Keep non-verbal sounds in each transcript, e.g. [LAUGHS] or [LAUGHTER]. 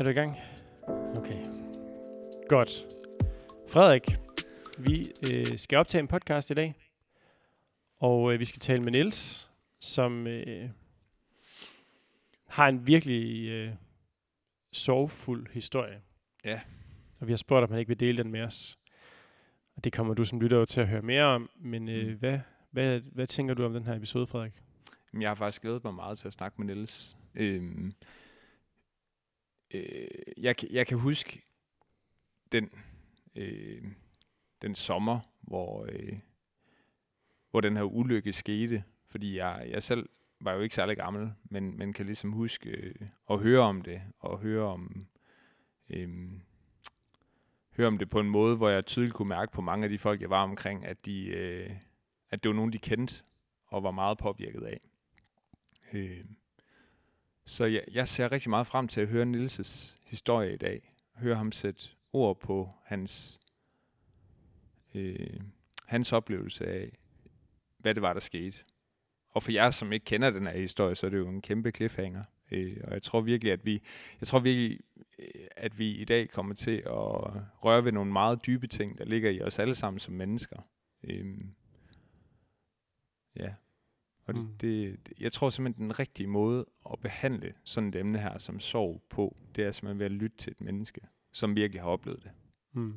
Er du i gang? Okay. Godt. Frederik, vi øh, skal optage en podcast i dag, og øh, vi skal tale med Niels, som øh, har en virkelig øh, sorgfuld historie. Ja. Og vi har spurgt, om han ikke vil dele den med os. Og det kommer du som lytter jo til at høre mere om. Men øh, Mm. hvad, hvad, hvad tænker du om den her episode, Frederik? Jeg har faktisk glædet mig meget til at snakke med Niels. Øhm, øh, jeg, jeg kan huske den, øh, den sommer, hvor, øh, hvor den her ulykke skete. Fordi jeg, jeg selv var jo ikke særlig gammel, men, men kan ligesom huske øh, at høre om det, og høre om, øh, høre om det på en måde, hvor jeg tydeligt kunne mærke på mange af de folk, jeg var omkring, at, de, øh, at det var nogen, de kendte og var meget påvirket af. Øh, så jeg, jeg ser rigtig meget frem til at høre Nilses historie i dag. Høre ham sætte ord på hans, øh, hans oplevelse af, hvad det var, der skete. Og for jer, som ikke kender den her historie, så er det jo en kæmpe cliffhanger. Øh, og jeg tror virkelig, at vi, jeg tror virkelig, øh, at vi i dag kommer til at røre ved nogle meget dybe ting, der ligger i os alle sammen som mennesker. Øh, ja. Og det, Mm. det, det- jeg tror simpelthen, den rigtige måde at behandle sådan et emne her som sorg på, det er simpelthen ved at lytte til et menneske, som virkelig har oplevet det. Mm.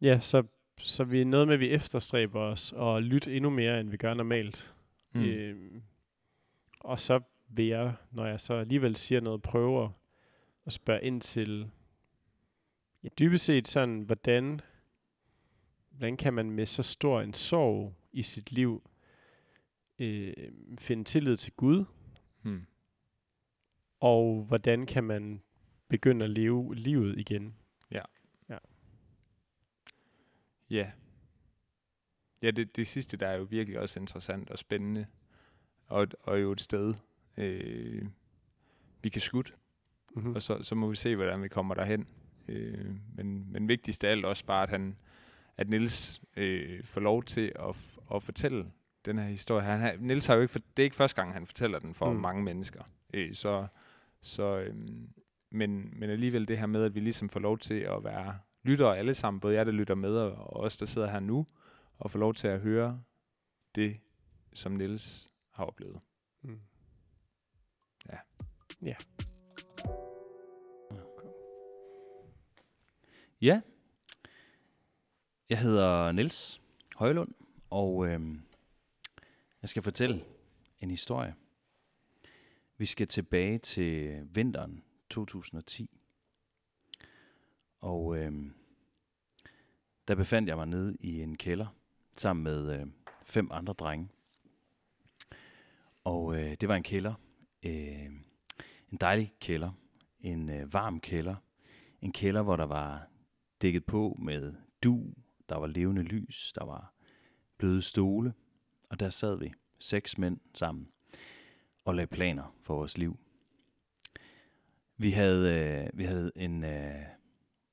Ja, så, så vi er noget med, at vi efterstræber os og lytte endnu mere, end vi gør normalt. Mm. Øhm, og så vil jeg, når jeg så alligevel siger noget, prøve at spørge ind til, ja, dybest set sådan, hvordan, hvordan kan man med så stor en sorg i sit liv øh, finde tillid til Gud, Hmm. og hvordan kan man begynde at leve livet igen? Ja. Ja, det, det sidste, der er jo virkelig også interessant og spændende, og, og jo et sted, øh, vi kan skutte, Mm-hmm. og så, så må vi se, hvordan vi kommer derhen. Øh, men, men vigtigst af alt også bare, at, han, at Nils øh, får lov til at, at fortælle den her historie. Han, har- Nils har jo ikke, for, det er ikke første gang, han fortæller den for Mm. mange mennesker. Øh, så, så, øh, men, men alligevel det her med, at vi ligesom får lov til at være lyttere alle sammen, både jer, der lytter med, og os, der sidder her nu, og får lov til at høre det, som Nils har oplevet. Mm. Ja. Ja. Ja, jeg hedder Niels Højlund, og øhm, jeg skal fortælle en historie. Vi skal tilbage til vinteren 2010. Og øh, der befandt jeg mig nede i en kælder sammen med øh, fem andre drenge. Og øh, det var en kælder, øh, en dejlig kælder, en øh, varm kælder, en kælder, hvor der var dækket på med du, der var levende lys, der var bløde stole, og der sad vi, seks mænd sammen, og lagde planer for vores liv. Vi havde, øh, vi havde en, øh,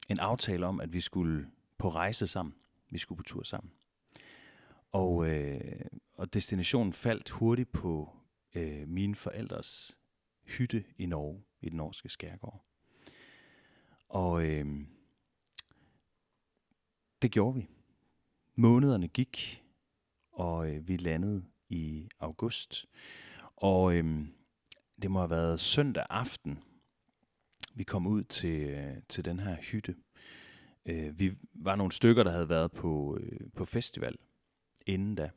en aftale om, at vi skulle på rejse sammen. Vi skulle på tur sammen. Og, øh, og destinationen faldt hurtigt på øh, mine forældres hytte i Norge, i den norske skærgård. Og øh, det gjorde vi. Månederne gik, og øh, vi landede i august. Og øh, det må have været søndag aften, vi kom ud til, øh, til den her hytte. Øh, vi var nogle stykker, der havde været på, øh, på festival inden da.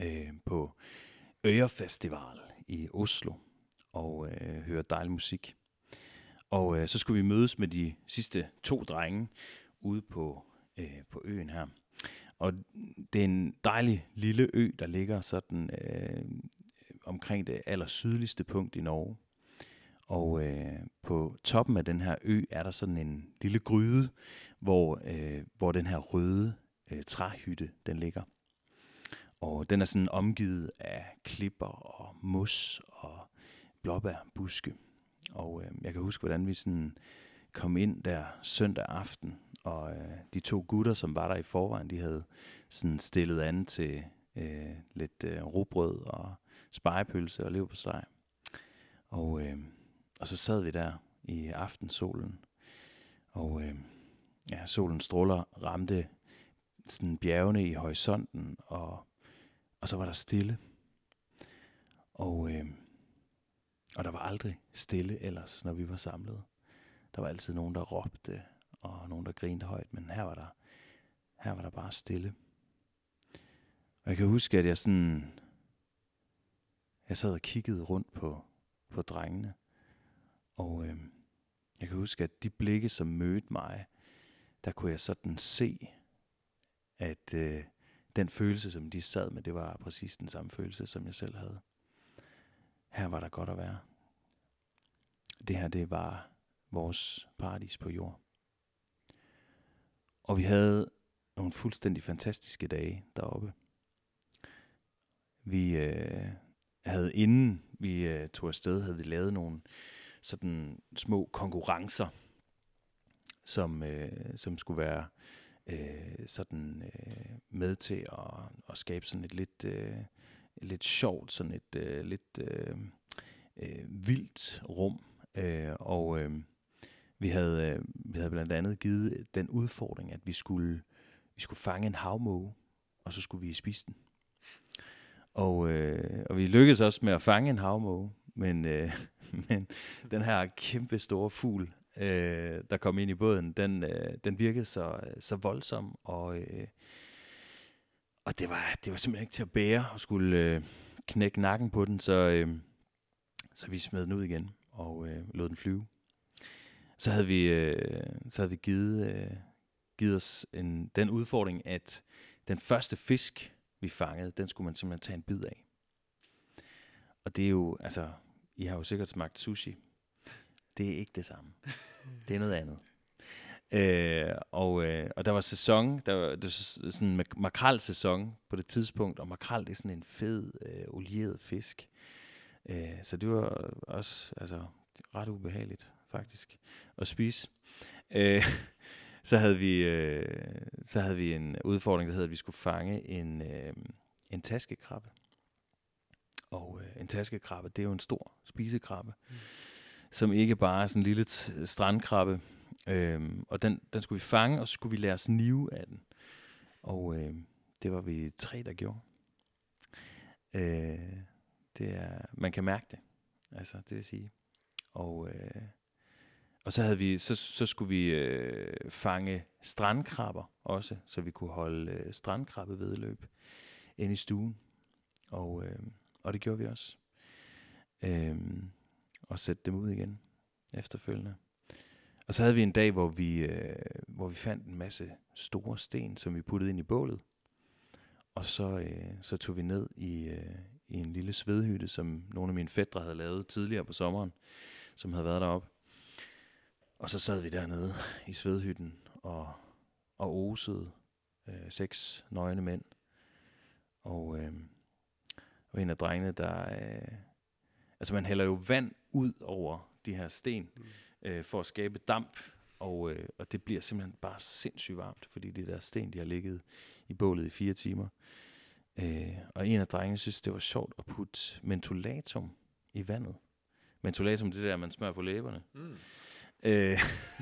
Øh, på Øjerfestival i Oslo og øh, høre dejlig musik. Og øh, så skulle vi mødes med de sidste to drenge ude på, øh, på øen her. Og det er en dejlig lille ø, der ligger sådan øh, omkring det aller sydligste punkt i Norge. Og øh, på toppen af den her ø er der sådan en lille gryde, hvor, øh, hvor den her røde øh, træhytte den ligger. Og den er sådan omgivet af klipper og mos og blåbærbuske. Og øh, jeg kan huske, hvordan vi sådan kom ind der søndag aften, og øh, de to gutter, som var der i forvejen, de havde sådan stillet an til øh, lidt øh, rugbrød og spejepølse og leverpostej. Og øh, og så sad vi der i aftensolen, og øh, ja, solen stråler ramte sådan bjergene i horisonten, og, og så var der stille. Og, øh, og der var aldrig stille ellers, når vi var samlet. Der var altid nogen, der råbte, og nogen, der grinte højt, men her var der, her var der bare stille. Og jeg kan huske, at jeg sådan, jeg sad og kiggede rundt på, på drengene, og øh, jeg kan huske, at de blikke, som mødte mig, der kunne jeg sådan se, at øh, den følelse, som de sad med, det var præcis den samme følelse, som jeg selv havde. Her var der godt at være. Det her, det var vores paradis på jord. Og vi havde nogle fuldstændig fantastiske dage deroppe. Vi øh, havde inden vi øh, tog afsted, havde vi lavet nogle sådan små konkurrencer, som, øh, som skulle være øh, sådan øh, med til at, at skabe sådan et lidt, øh, lidt sjovt, sådan et øh, lidt øh, øh, vildt rum. Øh, og øh, vi havde, øh, vi havde blandt andet givet den udfordring, at vi skulle, vi skulle fange en havmåge, og så skulle vi spise den. Og, øh, og vi lykkedes også med at fange en havmåge, men, øh, [LAUGHS] men den her kæmpe store fugl, øh, der kom ind i båden, den, øh, den virkede så, så voldsom, og, øh, og det, var, det var simpelthen ikke til at bære at skulle øh, knække nakken på den, så, øh, så vi smed den ud igen og øh, lod den flyve. Så havde vi, øh, så havde vi givet, øh, givet os en, den udfordring, at den første fisk, vi fangede, den skulle man simpelthen tage en bid af. Og det er jo, altså, I har jo sikkert smagt sushi. Det er ikke det samme. Det er noget andet. Øh, og, øh, og der var sæson, der var, der var sådan en makrel-sæson på det tidspunkt, og makrel det er sådan en fed, øh, olieret fisk. Øh, så det var også altså, ret ubehageligt, faktisk, at spise. Øh, [LAUGHS] så havde vi øh, så havde vi en udfordring, der hedder, at vi skulle fange en, øh, en taskekrabbe. Og øh, en taskekrabbe, det er jo en stor spisekrabbe, mm. som ikke bare er sådan en lille strandkrabbe. Øh, og den, den skulle vi fange, og så skulle vi lære os nive af den. Og øh, det var vi tre, der gjorde. Øh, det er, man kan mærke det, altså det vil sige. Og øh, og så, havde vi, så, så skulle vi øh, fange strandkrabber også, så vi kunne holde øh, strandkrabbevedløb ind i stuen. Og, øh, og det gjorde vi også. Øh, og sætte dem ud igen efterfølgende. Og så havde vi en dag, hvor vi, øh, hvor vi fandt en masse store sten, som vi puttede ind i bålet. Og så, øh, så tog vi ned i, øh, i en lille svedhytte, som nogle af mine fædre havde lavet tidligere på sommeren, som havde været deroppe. Og så sad vi dernede i svedhytten og, og osede øh, seks nøgne mænd. Og, øh, og en af drengene, der... Øh, altså man hælder jo vand ud over de her sten mm. øh, for at skabe damp. Og, øh, og det bliver simpelthen bare sindssygt varmt, fordi de der sten, de har ligget i bålet i fire timer. Øh, og en af drengene synes, det var sjovt at putte mentolatum i vandet. Mentolatum, det der, man smører på læberne. Mm. Øh,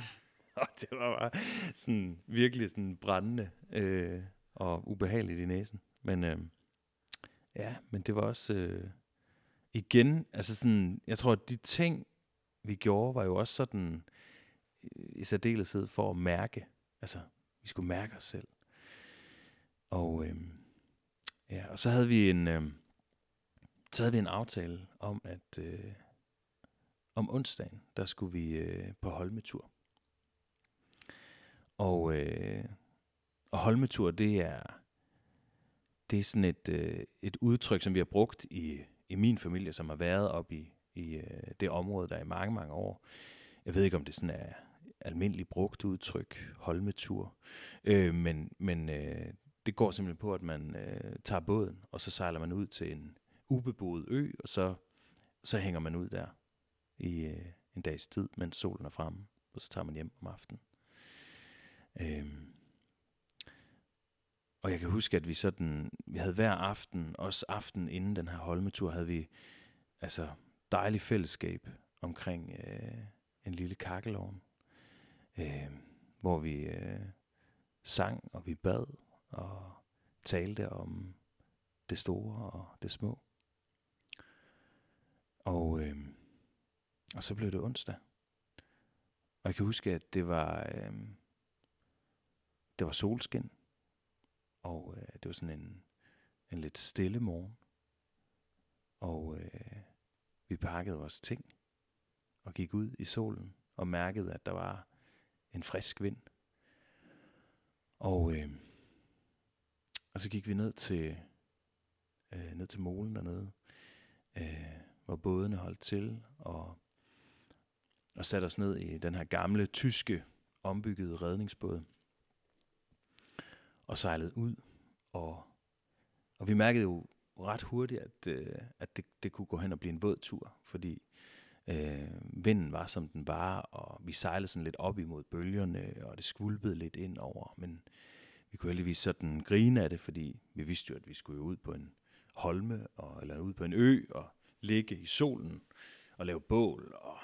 [LAUGHS] og det var bare sådan virkelig sådan brændende øh, og ubehageligt i næsen. Men øh, ja, men det var også øh, igen, altså sådan, jeg tror, at de ting, vi gjorde, var jo også sådan øh, i særdeleshed for at mærke. Altså, vi skulle mærke os selv. Og øh, ja, og så havde vi en øh, så havde vi en aftale om, at øh, om onsdagen, der skulle vi øh, på Holmetur. Og, øh, og Holmetur, det er, det er sådan et, øh, et udtryk, som vi har brugt i, i min familie, som har været op i, i øh, det område, der i mange, mange år. Jeg ved ikke, om det sådan er almindeligt brugt udtryk, Holmetur. Øh, men men øh, det går simpelthen på, at man øh, tager båden, og så sejler man ud til en ubeboet ø, og så, så hænger man ud der i øh, en dags tid, mens solen er fremme, og så tager man hjem om aftenen. Øhm. Og jeg kan huske, at vi sådan, vi havde hver aften, også aften inden den her holmetur, havde vi altså dejlig fællesskab omkring øh, en lille kakkelovn, øh, hvor vi øh, sang og vi bad og talte om det store og det små. Og, øh, og så blev det onsdag. Og jeg kan huske, at det var, øh, det var solskin. Og øh, det var sådan en, en lidt stille morgen. Og øh, vi pakkede vores ting og gik ud i solen og mærkede, at der var en frisk vind. Og, øh, og så gik vi ned til, øh, ned til molen dernede, øh, hvor bådene holdt til, og, og satte os ned i den her gamle, tyske, ombyggede redningsbåd. Og sejlede ud, og, og vi mærkede jo ret hurtigt, at, øh, at det, det kunne gå hen og blive en våd tur, fordi øh, vinden var, som den var, og vi sejlede sådan lidt op imod bølgerne, og det skvulpede lidt ind over, men vi kunne heldigvis sådan grine af det, fordi vi vidste jo, at vi skulle ud på en holme, og, eller ud på en ø, og ligge i solen, og lave bål, og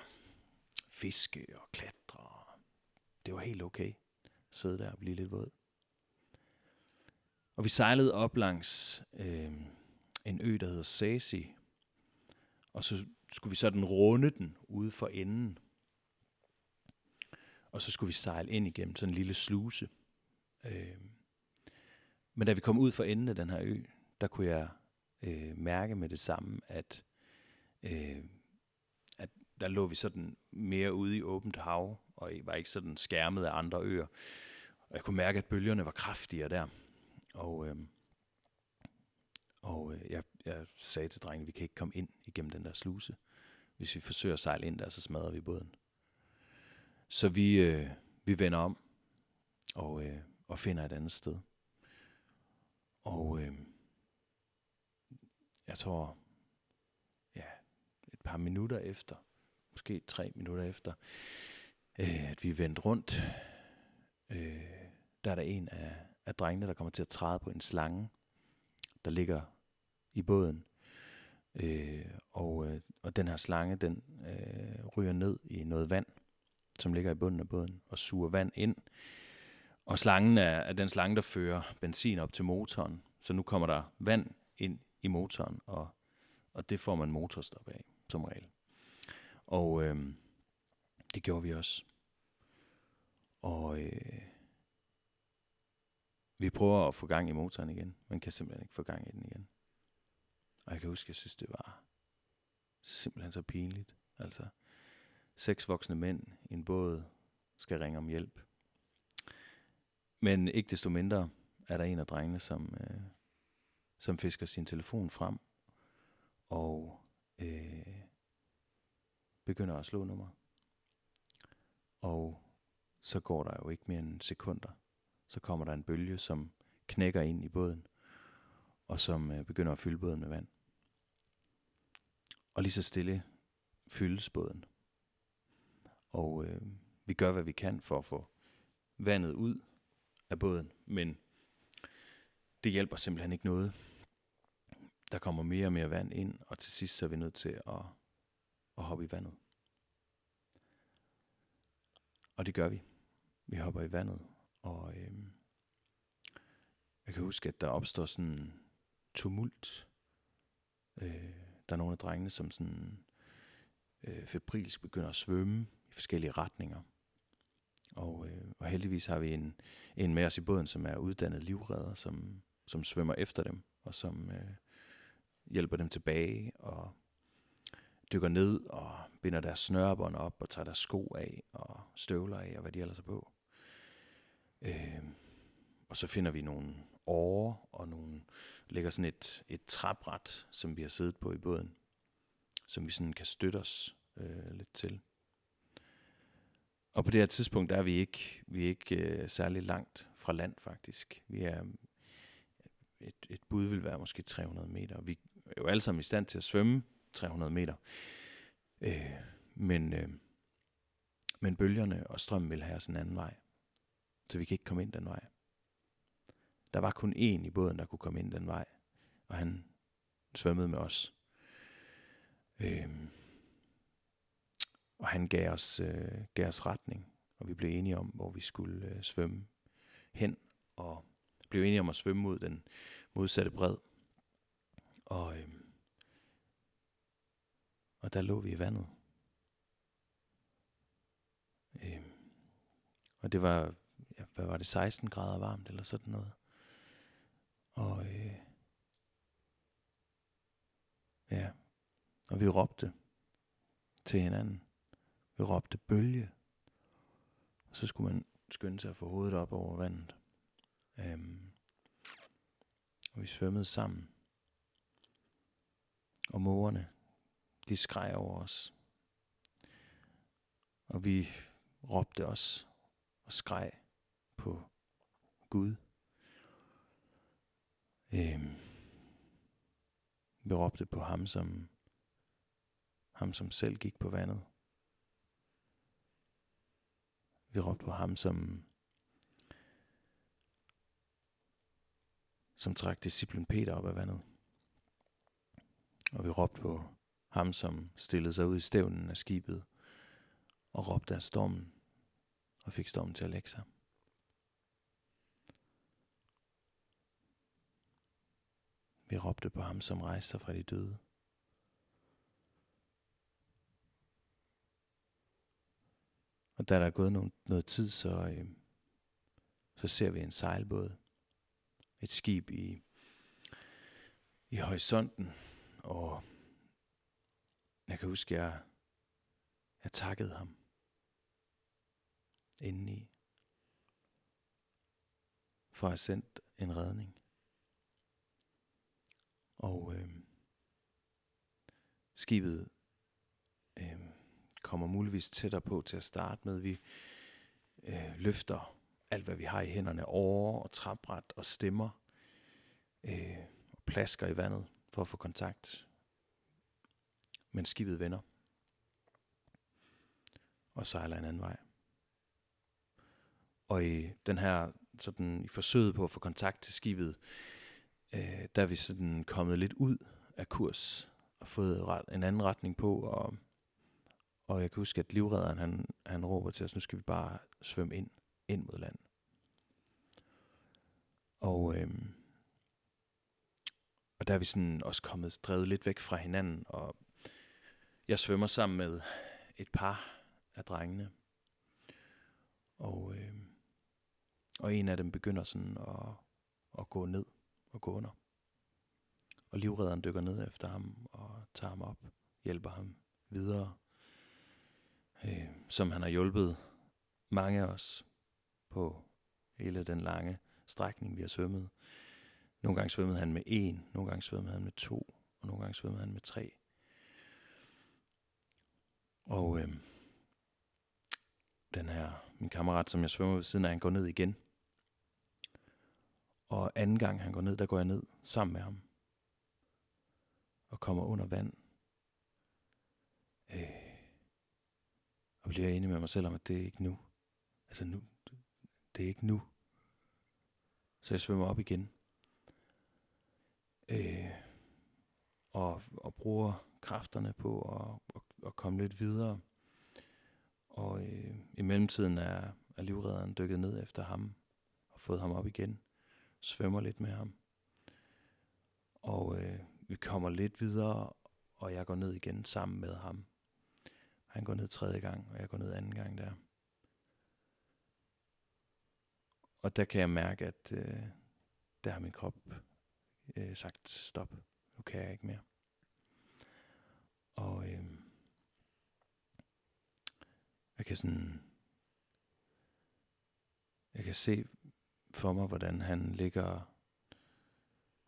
fiske, og klatre. Det var helt okay at sidde der og blive lidt våd. Og vi sejlede op langs øh, en ø, der hedder Sasi. Og så skulle vi sådan runde den ude for enden. Og så skulle vi sejle ind igennem sådan en lille sluse. Øh, men da vi kom ud for enden af den her ø, der kunne jeg øh, mærke med det samme, at, øh, der lå vi sådan mere ude i åbent hav, og var ikke sådan skærmet af andre øer. Og jeg kunne mærke, at bølgerne var kraftigere der. Og, øh, og øh, jeg, jeg sagde til drengene, at vi kan ikke komme ind igennem den der sluse. Hvis vi forsøger at sejle ind der, så smadrer vi båden. Så vi, øh, vi vender om og, øh, og finder et andet sted. Og øh, jeg tror, ja, et par minutter efter, måske tre minutter efter, øh, at vi vendte rundt, øh, der er der en af, af drengene, der kommer til at træde på en slange, der ligger i båden. Øh, og, øh, og den her slange, den øh, ryger ned i noget vand, som ligger i bunden af båden, og suger vand ind. Og slangen er, er den slange, der fører benzin op til motoren. Så nu kommer der vand ind i motoren, og, og det får man motorstop af, som regel. Og øh, det gjorde vi også. Og øh, vi prøver at få gang i motoren igen, men kan simpelthen ikke få gang i den igen. Og jeg kan huske, jeg synes, det var simpelthen så pinligt. Altså, seks voksne mænd i en båd skal ringe om hjælp. Men ikke desto mindre er der en af drengene, som, øh, som fisker sin telefon frem og øh, begynder at slå nummer. Og så går der jo ikke mere end sekunder. Så kommer der en bølge, som knækker ind i båden, og som øh, begynder at fylde båden med vand. Og lige så stille fyldes båden. Og øh, vi gør, hvad vi kan for at få vandet ud af båden, men det hjælper simpelthen ikke noget. Der kommer mere og mere vand ind, og til sidst så er vi nødt til at, at hoppe i vandet. Og det gør vi. Vi hopper i vandet, og øh, jeg kan huske, at der opstår sådan en tumult. Øh, der er nogle af drengene, som sådan øh, febrilsk begynder at svømme i forskellige retninger. Og, øh, og heldigvis har vi en, en med os i båden, som er uddannet livredder, som, som svømmer efter dem, og som øh, hjælper dem tilbage, og dykker ned og binder deres snørebånd op, og tager deres sko af, og støvler af, og hvad de ellers er på. Øh, og så finder vi nogle åre, og nogle, lægger sådan et, et træbræt, som vi har siddet på i båden, som vi sådan kan støtte os øh, lidt til. Og på det her tidspunkt der er vi ikke, vi er ikke øh, særlig langt fra land faktisk. Vi er et, et bud vil være måske 300 meter. Vi er jo alle sammen i stand til at svømme 300 meter. Øh, men, øh, men bølgerne og strømmen vil have os en anden vej. Så vi kan ikke komme ind den vej. Der var kun én i båden, der kunne komme ind den vej. Og han svømmede med os. Øh, og han gav os, øh, gav os retning, og vi blev enige om, hvor vi skulle øh, svømme hen, og blev enige om at svømme mod den modsatte bred. Og, øh, og der lå vi i vandet. Øh, og det var, ja, hvad var det, 16 grader varmt eller sådan noget. Og øh, ja, og vi råbte til hinanden. Vi råbte bølge. Og så skulle man skynde sig at få hovedet op over vandet. Øhm, og vi svømmede sammen. Og mågerne, de skreg over os. Og vi råbte os og skreg på Gud. Øhm, vi råbte på ham, som ham som selv gik på vandet. Vi råbte på ham, som, som trak disciplen Peter op af vandet. Og vi råbte på ham, som stillede sig ud i stævnen af skibet og råbte af stormen og fik stormen til at lægge sig. Vi råbte på ham, som rejste sig fra de døde. Og da der er gået noget, noget tid, så, øh, så ser vi en sejlbåd. Et skib i, i horisonten. Og jeg kan huske, jeg, jeg takkede ham indeni for at have sendt en redning. Og øh, skibet øh, kommer muligvis tættere på til at starte med. Vi øh, løfter alt, hvad vi har i hænderne, over og træbræt og stemmer, øh, og plasker i vandet for at få kontakt. Men skibet vender og sejler en anden vej. Og i den her sådan i forsøget på at få kontakt til skibet, øh, der er vi sådan kommet lidt ud af kurs og fået ret, en anden retning på, og, og jeg kan huske, at livredderen, han, han råber til os, nu skal vi bare svømme ind, ind mod land. Og, øh, og der er vi sådan også kommet drevet lidt væk fra hinanden, og jeg svømmer sammen med et par af drengene. Og, øh, og en af dem begynder sådan at, at gå ned og gå under. Og livredderen dykker ned efter ham og tager ham op, hjælper ham videre, øh, som han har hjulpet mange af os på hele den lange strækning, vi har svømmet. Nogle gange svømmede han med en, nogle gange svømmede han med to, og nogle gange svømmede han med tre. Og øh, den her, min kammerat, som jeg svømmer ved siden af, han går ned igen. Og anden gang han går ned, der går jeg ned sammen med ham. Og kommer under vand. Øh, og bliver enig med mig selv om, at det er ikke nu. Altså nu, det er ikke nu. Så jeg svømmer op igen. Øh, og, og bruger kræfterne på at, at, at komme lidt videre. Og øh, i mellemtiden er, er livredderen dykket ned efter ham og fået ham op igen. Svømmer lidt med ham. Og øh, vi kommer lidt videre, og jeg går ned igen sammen med ham. Han går ned tredje gang, og jeg går ned anden gang der. Og der kan jeg mærke, at øh, der har min krop øh, sagt stop. Nu kan jeg ikke mere. Og øh, jeg kan sådan, jeg kan se for mig, hvordan han ligger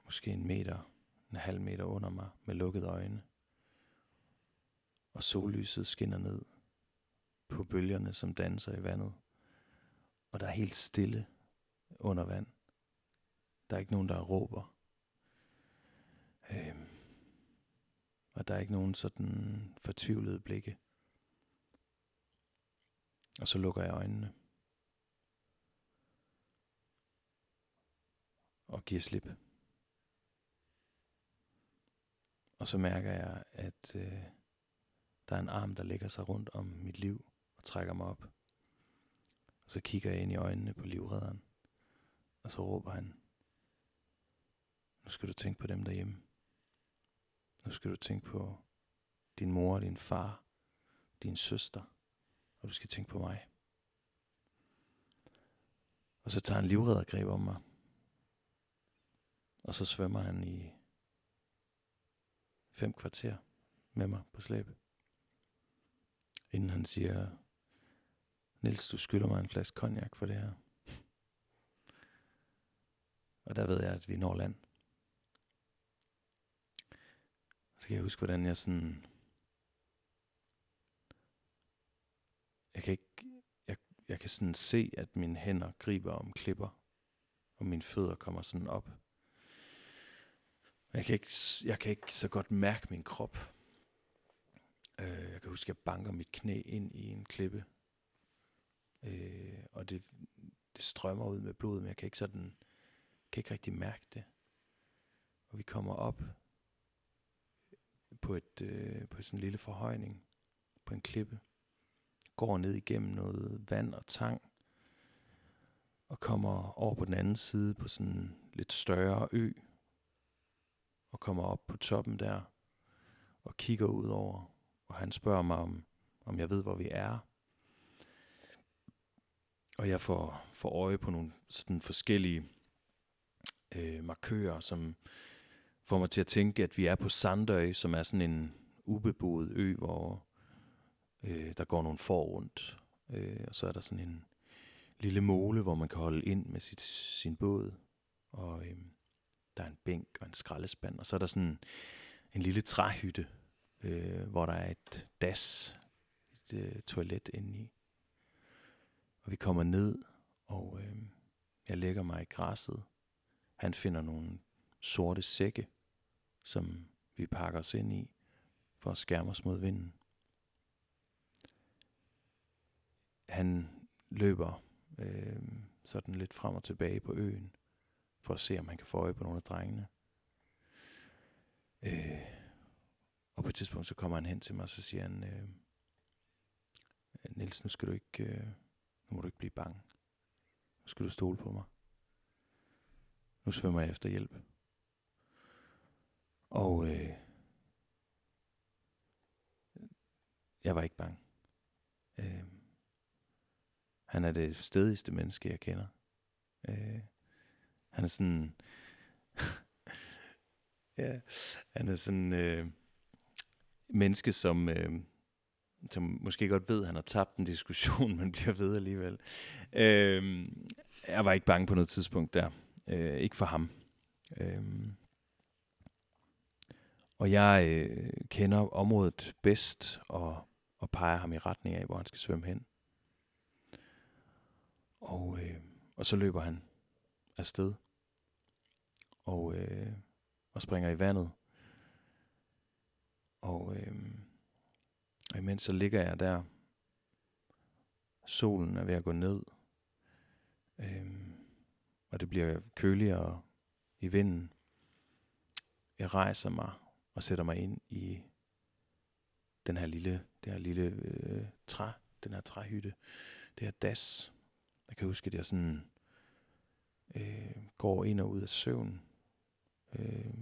måske en meter, en halv meter under mig med lukkede øjne. Og sollyset skinner ned på bølgerne, som danser i vandet. Og der er helt stille under vand. Der er ikke nogen, der råber. Øhm. Og der er ikke nogen sådan fortvivlede blikke. Og så lukker jeg øjnene. Og giver slip. Og så mærker jeg, at, øh, Der er en arm, der lægger sig rundt om mit liv og trækker mig op. Og så kigger jeg ind i øjnene på livredderen. Og så råber han, nu skal du tænke på dem derhjemme. Nu skal du tænke på din mor, din far, din søster, og du skal tænke på mig. Og så tager han livreddergreb om mig. Og så svømmer han i fem kvarter med mig på slæb. Inden han siger, Nils, du skylder mig en flaske cognac for det her. Og der ved jeg, at vi når land. Så kan jeg huske, hvordan jeg sådan... Jeg kan ikke... Jeg, jeg kan sådan se, at mine hænder griber om klipper, og mine fødder kommer sådan op. Jeg kan ikke, jeg kan ikke så godt mærke min krop. Øh, jeg kan huske, at jeg banker mit knæ ind i en klippe. Øh, og det, det strømmer ud med blodet, men jeg kan ikke sådan, kan ikke rigtig mærke det. Og vi kommer op på et øh, på sådan en lille forhøjning på en klippe. Går ned igennem noget vand og tang og kommer over på den anden side på sådan en lidt større ø og kommer op på toppen der og kigger ud over og han spørger mig om om jeg ved hvor vi er. Og jeg får, får øje på nogle sådan forskellige øh, markører, som får mig til at tænke, at vi er på Sandøy, som er sådan en ubeboet ø, hvor øh, der går nogle får rundt. Øh, og så er der sådan en lille mole, hvor man kan holde ind med sit, sin båd. Og øh, der er en bænk og en skraldespand. Og så er der sådan en lille træhytte, øh, hvor der er et das, et øh, toilet inde i. Og vi kommer ned, og øh, jeg lægger mig i græsset. Han finder nogle sorte sække, som vi pakker os ind i, for at skærme os mod vinden. Han løber øh, sådan lidt frem og tilbage på øen, for at se, om han kan få øje på nogle af drengene. Øh, og på et tidspunkt, så kommer han hen til mig, og så siger han, øh, Niels, nu skal du ikke, øh, nu må du ikke blive bange. Nu skal du stole på mig. Nu svømmer jeg efter hjælp. Og øh, jeg var ikke bange. Øh, han er det stedigste menneske, jeg kender. Øh, han er sådan... [LAUGHS] ja, han er sådan øh, menneske, som, øh, som måske godt ved, at han har tabt en diskussion, [LAUGHS] men bliver ved alligevel. Øh, jeg var ikke bange på noget tidspunkt der. Øh, ikke for ham. Øh, og jeg øh, kender området bedst og, og peger ham i retning af, hvor han skal svømme hen. Og, øh, og så løber han afsted og, øh, og springer i vandet. Og, øh, og imens så ligger jeg der. Solen er ved at gå ned. Øh, og det bliver køligere i vinden. Jeg rejser mig og sætter mig ind i den her lille, det her lille øh, træ, den her træhytte, det her das. Jeg kan huske, at jeg sådan øh, går ind og ud af søvn. Øh,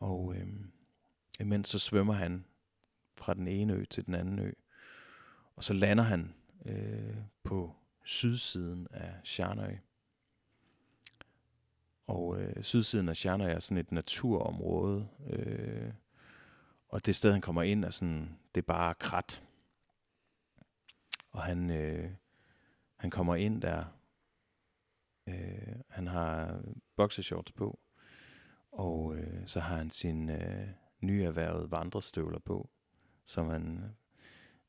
og øh, imens så svømmer han fra den ene ø til den anden ø. Og så lander han øh, på sydsiden af Sharnøy. Og øh, sydsiden af Sharnøy er sådan et naturområde. Øh, og det sted, han kommer ind, er sådan, det er bare krat. Og han, øh, han kommer ind der. Øh, han har boxershorts på. Og øh, så har han sin øh, nyerhvervede vandrestøvler på, som han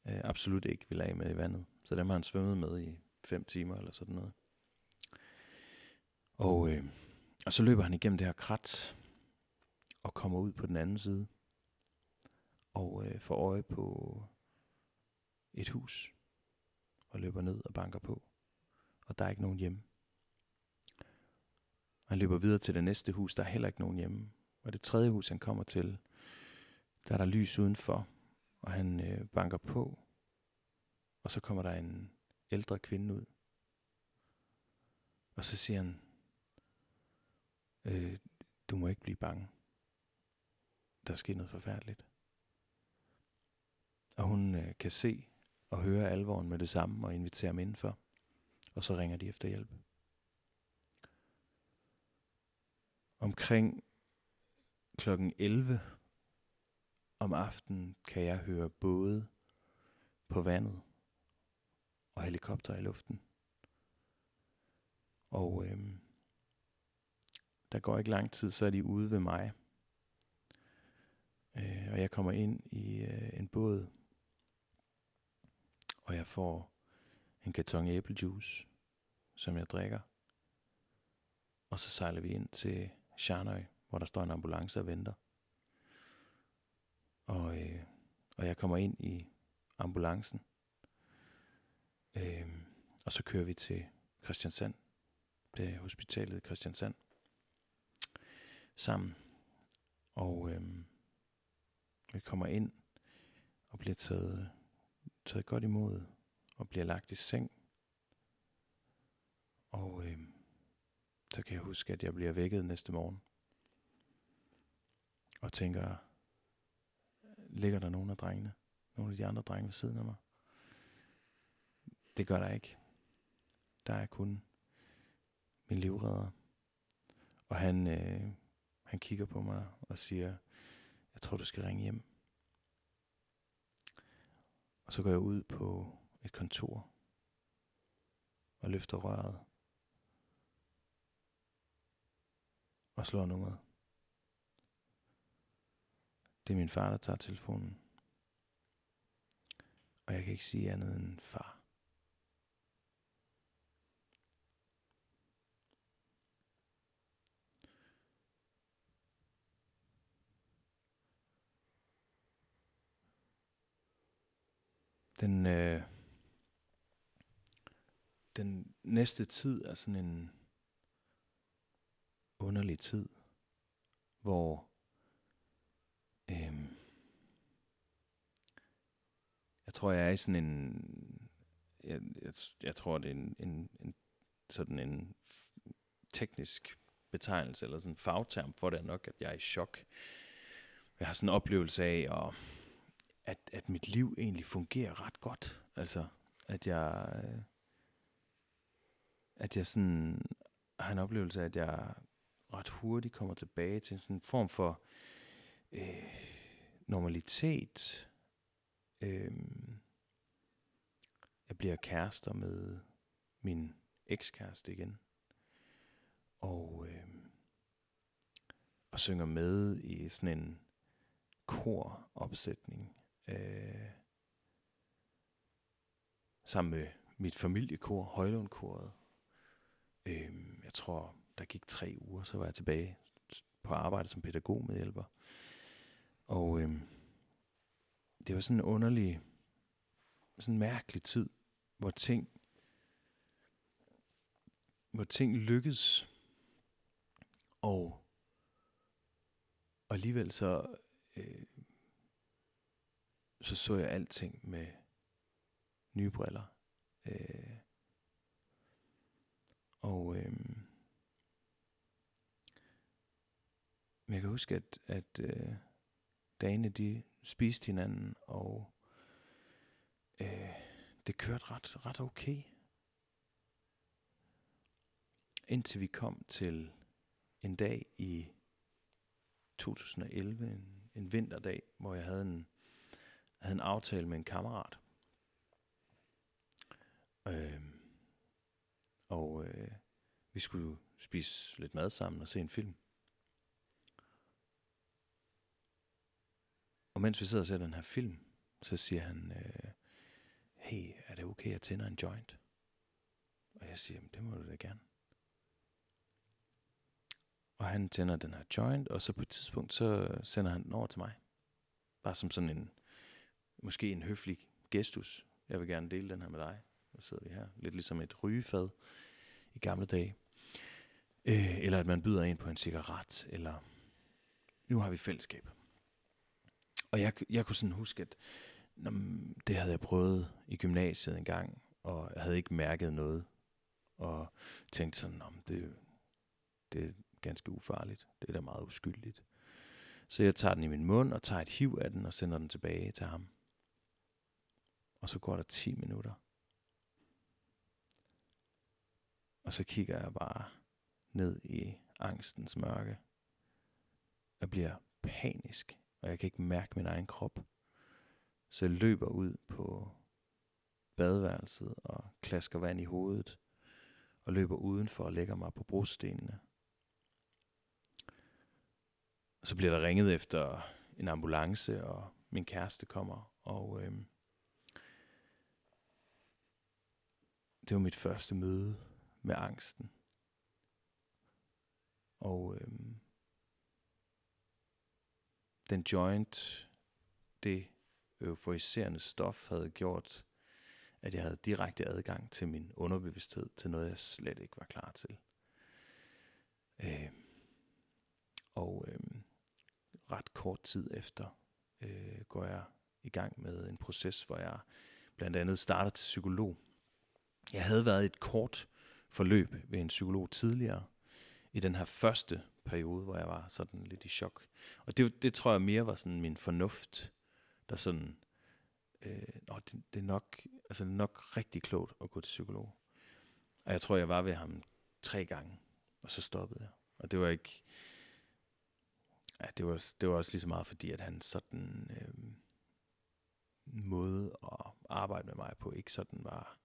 øh, absolut ikke vil af med i vandet. Så dem har han svømmet med i fem timer eller sådan noget. Og, øh, og så løber han igennem det her krat og kommer ud på den anden side og øh, får øje på et hus og løber ned og banker på. Og der er ikke nogen hjemme. Og han løber videre til det næste hus, der er heller ikke nogen hjemme. Og det tredje hus, han kommer til, der er der lys udenfor, og han øh, banker på, og så kommer der en ældre kvinde ud. Og så siger han, øh, du må ikke blive bange. Der er sket noget forfærdeligt. Og hun øh, kan se og høre alvoren med det samme og inviterer dem indenfor. Og så ringer de efter hjælp. Omkring klokken 11 om aftenen kan jeg høre både på vandet og helikopter i luften. Og øhm, der går ikke lang tid, så er de ude ved mig. Øh, og jeg kommer ind i øh, en båd, får en karton æblejuice, som jeg drikker. Og så sejler vi ind til Charnøy, hvor der står en ambulance og venter. Og, øh, og jeg kommer ind i ambulancen. Øh, og så kører vi til Christiansand. Det er hospitalet i Christiansand. Sammen. Og øh, vi kommer ind og bliver taget, taget godt imod og bliver lagt i seng. Og øh, så kan jeg huske, at jeg bliver vækket næste morgen. Og tænker, ligger der nogen af drengene? Nogle af de andre drenge ved siden af mig? Det gør der ikke. Der er kun min livredder. Og han, øh, han kigger på mig og siger, jeg tror, du skal ringe hjem. Og så går jeg ud på et kontor og løfter røret og slår nummeret. Det er min far, der tager telefonen. Og jeg kan ikke sige andet end far. Den, øh, den næste tid er sådan en underlig tid, hvor øhm, jeg tror, jeg er i sådan en, jeg, jeg, jeg tror, det er en, en, en sådan en teknisk betegnelse, eller sådan en fagterm for det er nok, at jeg er i chok. Jeg har sådan en oplevelse af, og, at, at mit liv egentlig fungerer ret godt. Altså, at jeg, øh, at jeg sådan har en oplevelse af, at jeg ret hurtigt kommer tilbage til sådan en form for øh, normalitet. Øh, jeg bliver kærester med min ekskæreste igen. Og, øh, og synger med i sådan en koropsætning. Øh, sammen med mit familiekor, Højlundkoret. Øh, jeg tror, der gik tre uger, så var jeg tilbage på arbejde som pædagogmedhjælper. Og øh, det var sådan en underlig, sådan en mærkelig tid, hvor ting, hvor ting lykkedes, og, og alligevel så, øh, så så jeg alting med nye briller. Øh, og øh, jeg kan huske, at, at øh, dagene de spiste hinanden, og øh, det kørte ret, ret okay. Indtil vi kom til en dag i 2011, en, en vinterdag, hvor jeg havde en, havde en aftale med en kammerat. Øh, og øh, vi skulle spise lidt mad sammen og se en film. Og mens vi sidder og ser den her film, så siger han, øh, hey, er det okay, at jeg tænder en joint? Og jeg siger, det må du da gerne. Og han tænder den her joint, og så på et tidspunkt, så sender han den over til mig. Bare som sådan en, måske en høflig gestus. Jeg vil gerne dele den her med dig. Nu sidder vi her. Lidt ligesom et rygefad i gamle dage. Øh, eller at man byder ind på en cigaret, eller nu har vi fællesskab. og jeg, jeg kunne sådan huske, at når, det havde jeg prøvet i gymnasiet en gang, og jeg havde ikke mærket noget. Og tænkte sådan, om det, det er ganske ufarligt. Det er da meget uskyldigt. Så jeg tager den i min mund og tager et hiv af den og sender den tilbage til ham. Og så går der 10 minutter. Og så kigger jeg bare ned i angstens mørke. Jeg bliver panisk, og jeg kan ikke mærke min egen krop. Så jeg løber ud på badeværelset og klasker vand i hovedet, og løber udenfor og lægger mig på brostenene. Så bliver der ringet efter en ambulance, og min kæreste kommer, og øhm, det var mit første møde med angsten. Og øhm, den joint, det euforiserende stof, havde gjort, at jeg havde direkte adgang til min underbevidsthed, til noget, jeg slet ikke var klar til. Øh, og øh, ret kort tid efter øh, går jeg i gang med en proces, hvor jeg blandt andet starter til psykolog. Jeg havde været i et kort forløb ved en psykolog tidligere, i den her første periode, hvor jeg var sådan lidt i chok. Og det, det tror jeg mere var sådan min fornuft, der sådan, øh, nå, det, det, er nok, altså det er nok rigtig klogt at gå til psykolog. Og jeg tror, jeg var ved ham tre gange, og så stoppede jeg. Og det var ikke, ja, det var, det var også lige så meget fordi, at han sådan øh, måde at arbejde med mig på, ikke sådan var,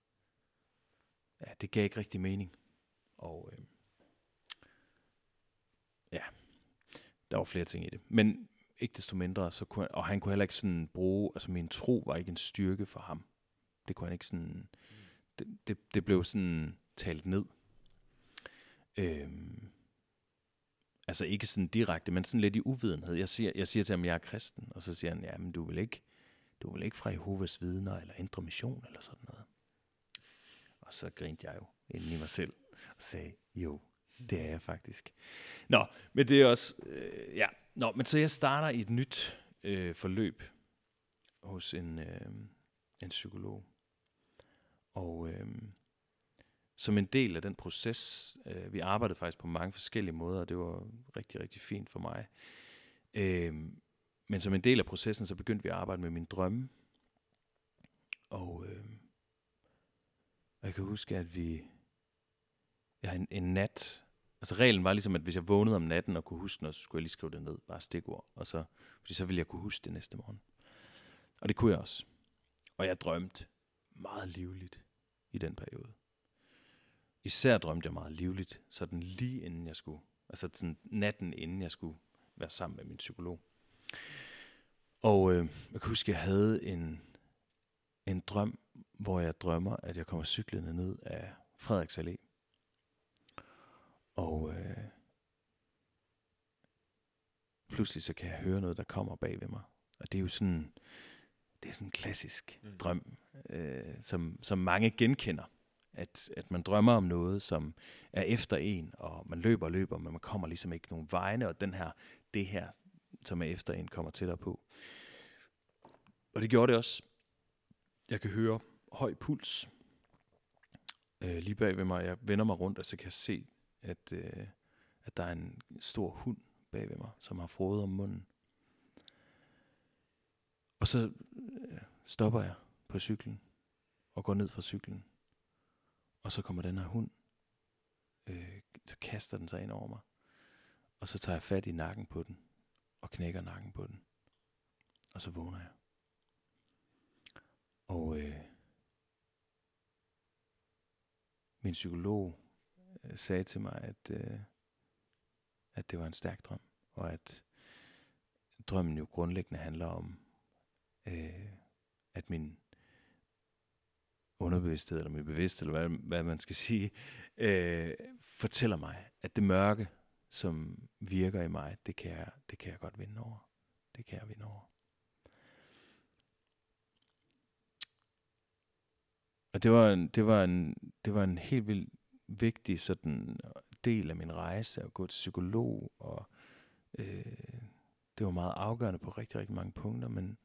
ja, det gav ikke rigtig mening. Og øh, ja, der var flere ting i det. Men ikke desto mindre, så kunne han, og han kunne heller ikke sådan bruge, altså min tro var ikke en styrke for ham. Det kunne han ikke sådan, det, det, det blev sådan talt ned. Øhm, altså ikke sådan direkte, men sådan lidt i uvidenhed. Jeg siger, jeg siger til ham, at jeg er kristen, og så siger han, ja, men du vil ikke, du vil ikke fra Jehovas vidner, eller Indre Mission, eller sådan noget. Og så grinte jeg jo inden i mig selv, og sagde, jo, det er jeg faktisk. Nå, men det er også, øh, ja. Nå, men så jeg starter i et nyt øh, forløb hos en, øh, en psykolog. Og øh, som en del af den proces, øh, vi arbejdede faktisk på mange forskellige måder, og det var rigtig, rigtig fint for mig. Øh, men som en del af processen, så begyndte vi at arbejde med min drømme. Og øh, jeg kan huske, at vi ja, en, en nat Altså reglen var ligesom, at hvis jeg vågnede om natten og kunne huske noget, så skulle jeg lige skrive det ned, bare stikord. Og så, fordi så ville jeg kunne huske det næste morgen. Og det kunne jeg også. Og jeg drømte meget livligt i den periode. Især drømte jeg meget livligt, sådan lige inden jeg skulle, altså sådan natten inden jeg skulle være sammen med min psykolog. Og øh, jeg kan huske, at jeg havde en, en drøm, hvor jeg drømmer, at jeg kommer cyklende ned af Frederiks Allé. Og øh, pludselig så kan jeg høre noget, der kommer bag ved mig. Og det er jo sådan, det er sådan en klassisk mm. drøm, øh, som, som mange genkender. At, at man drømmer om noget, som er efter en, og man løber og løber, men man kommer ligesom ikke nogen vegne, og den her, det her, som er efter en, kommer tættere på. Og det gjorde det også. Jeg kan høre høj puls øh, lige bag ved mig. Jeg vender mig rundt, og så kan jeg se at, øh, at der er en stor hund bag ved mig, som har frodet om munden. Og så øh, stopper jeg på cyklen og går ned fra cyklen. Og så kommer den her hund, øh, så kaster den sig ind over mig. Og så tager jeg fat i nakken på den, og knækker nakken på den. Og så vågner jeg. Og øh, min psykolog øh, sagde til mig, at, øh, at det var en stærk drøm, og at drømmen jo grundlæggende handler om, øh, at min underbevidsthed, eller min bevidsthed, eller hvad, hvad man skal sige, øh, fortæller mig, at det mørke, som virker i mig, det kan jeg, det kan jeg godt vinde over. Det kan jeg vinde over. Og det var en, det var en, det var en helt vild vigtig sådan del af min rejse at gå til psykolog og øh, det var meget afgørende på rigtig, rigtig mange punkter, men,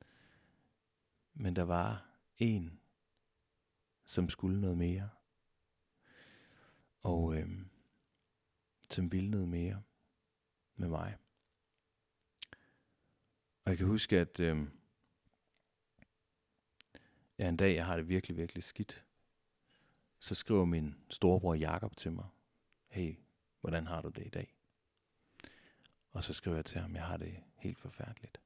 men der var en, som skulle noget mere. Og øh, som ville noget mere med mig. Og jeg kan huske, at øh, ja, en dag, jeg har det virkelig, virkelig skidt, så skriver min storebror Jakob til mig, hey, hvordan har du det i dag? Og så skriver jeg til ham, jeg har det helt forfærdeligt.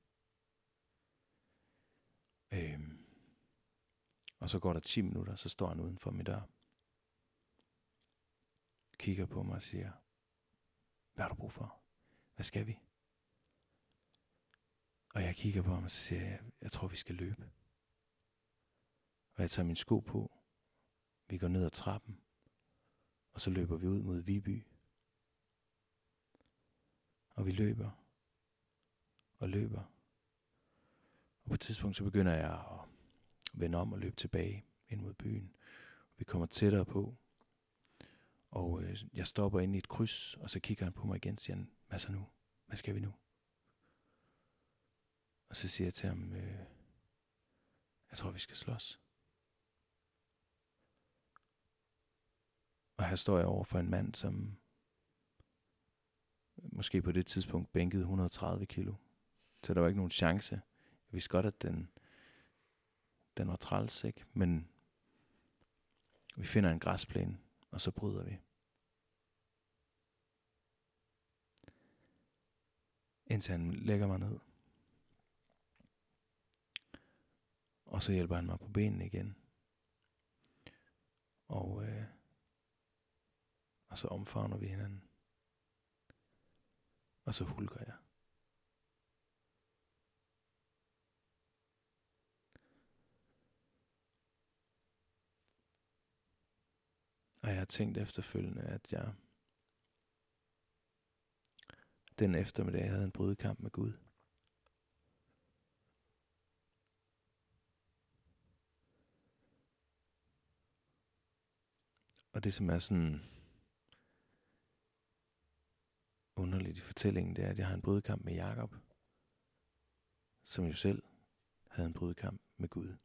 Øhm, og så går der 10 minutter, så står han uden for min dør. Kigger på mig og siger, hvad har du brug for? Hvad skal vi? Og jeg kigger på ham og så siger jeg, jeg tror vi skal løbe. Og jeg tager min sko på. Vi går ned ad trappen. Og så løber vi ud mod Viby. Og vi løber. Og løber. Og på et tidspunkt så begynder jeg at vende om og løbe tilbage ind mod byen. Vi kommer tættere på. Og øh, jeg stopper ind i et kryds, og så kigger han på mig igen og siger, hvad så nu? Hvad skal vi nu? Og så siger jeg til ham, øh, jeg tror vi skal slås. Og her står jeg over for en mand, som måske på det tidspunkt bænkede 130 kilo. Så der var ikke nogen chance. Jeg vidste godt, at den, den var træls, ikke? Men vi finder en græsplæne, og så bryder vi. Indtil han lægger mig ned. Og så hjælper han mig på benene igen. Og, øh, og så omfavner vi hinanden. Og så hulker jeg. Og jeg har tænkt efterfølgende, at jeg den eftermiddag havde en brydekamp med Gud. Og det som er sådan underligt i fortællingen, det er, at jeg har en brydekamp med Jakob, som jo selv havde en brydekamp med Gud.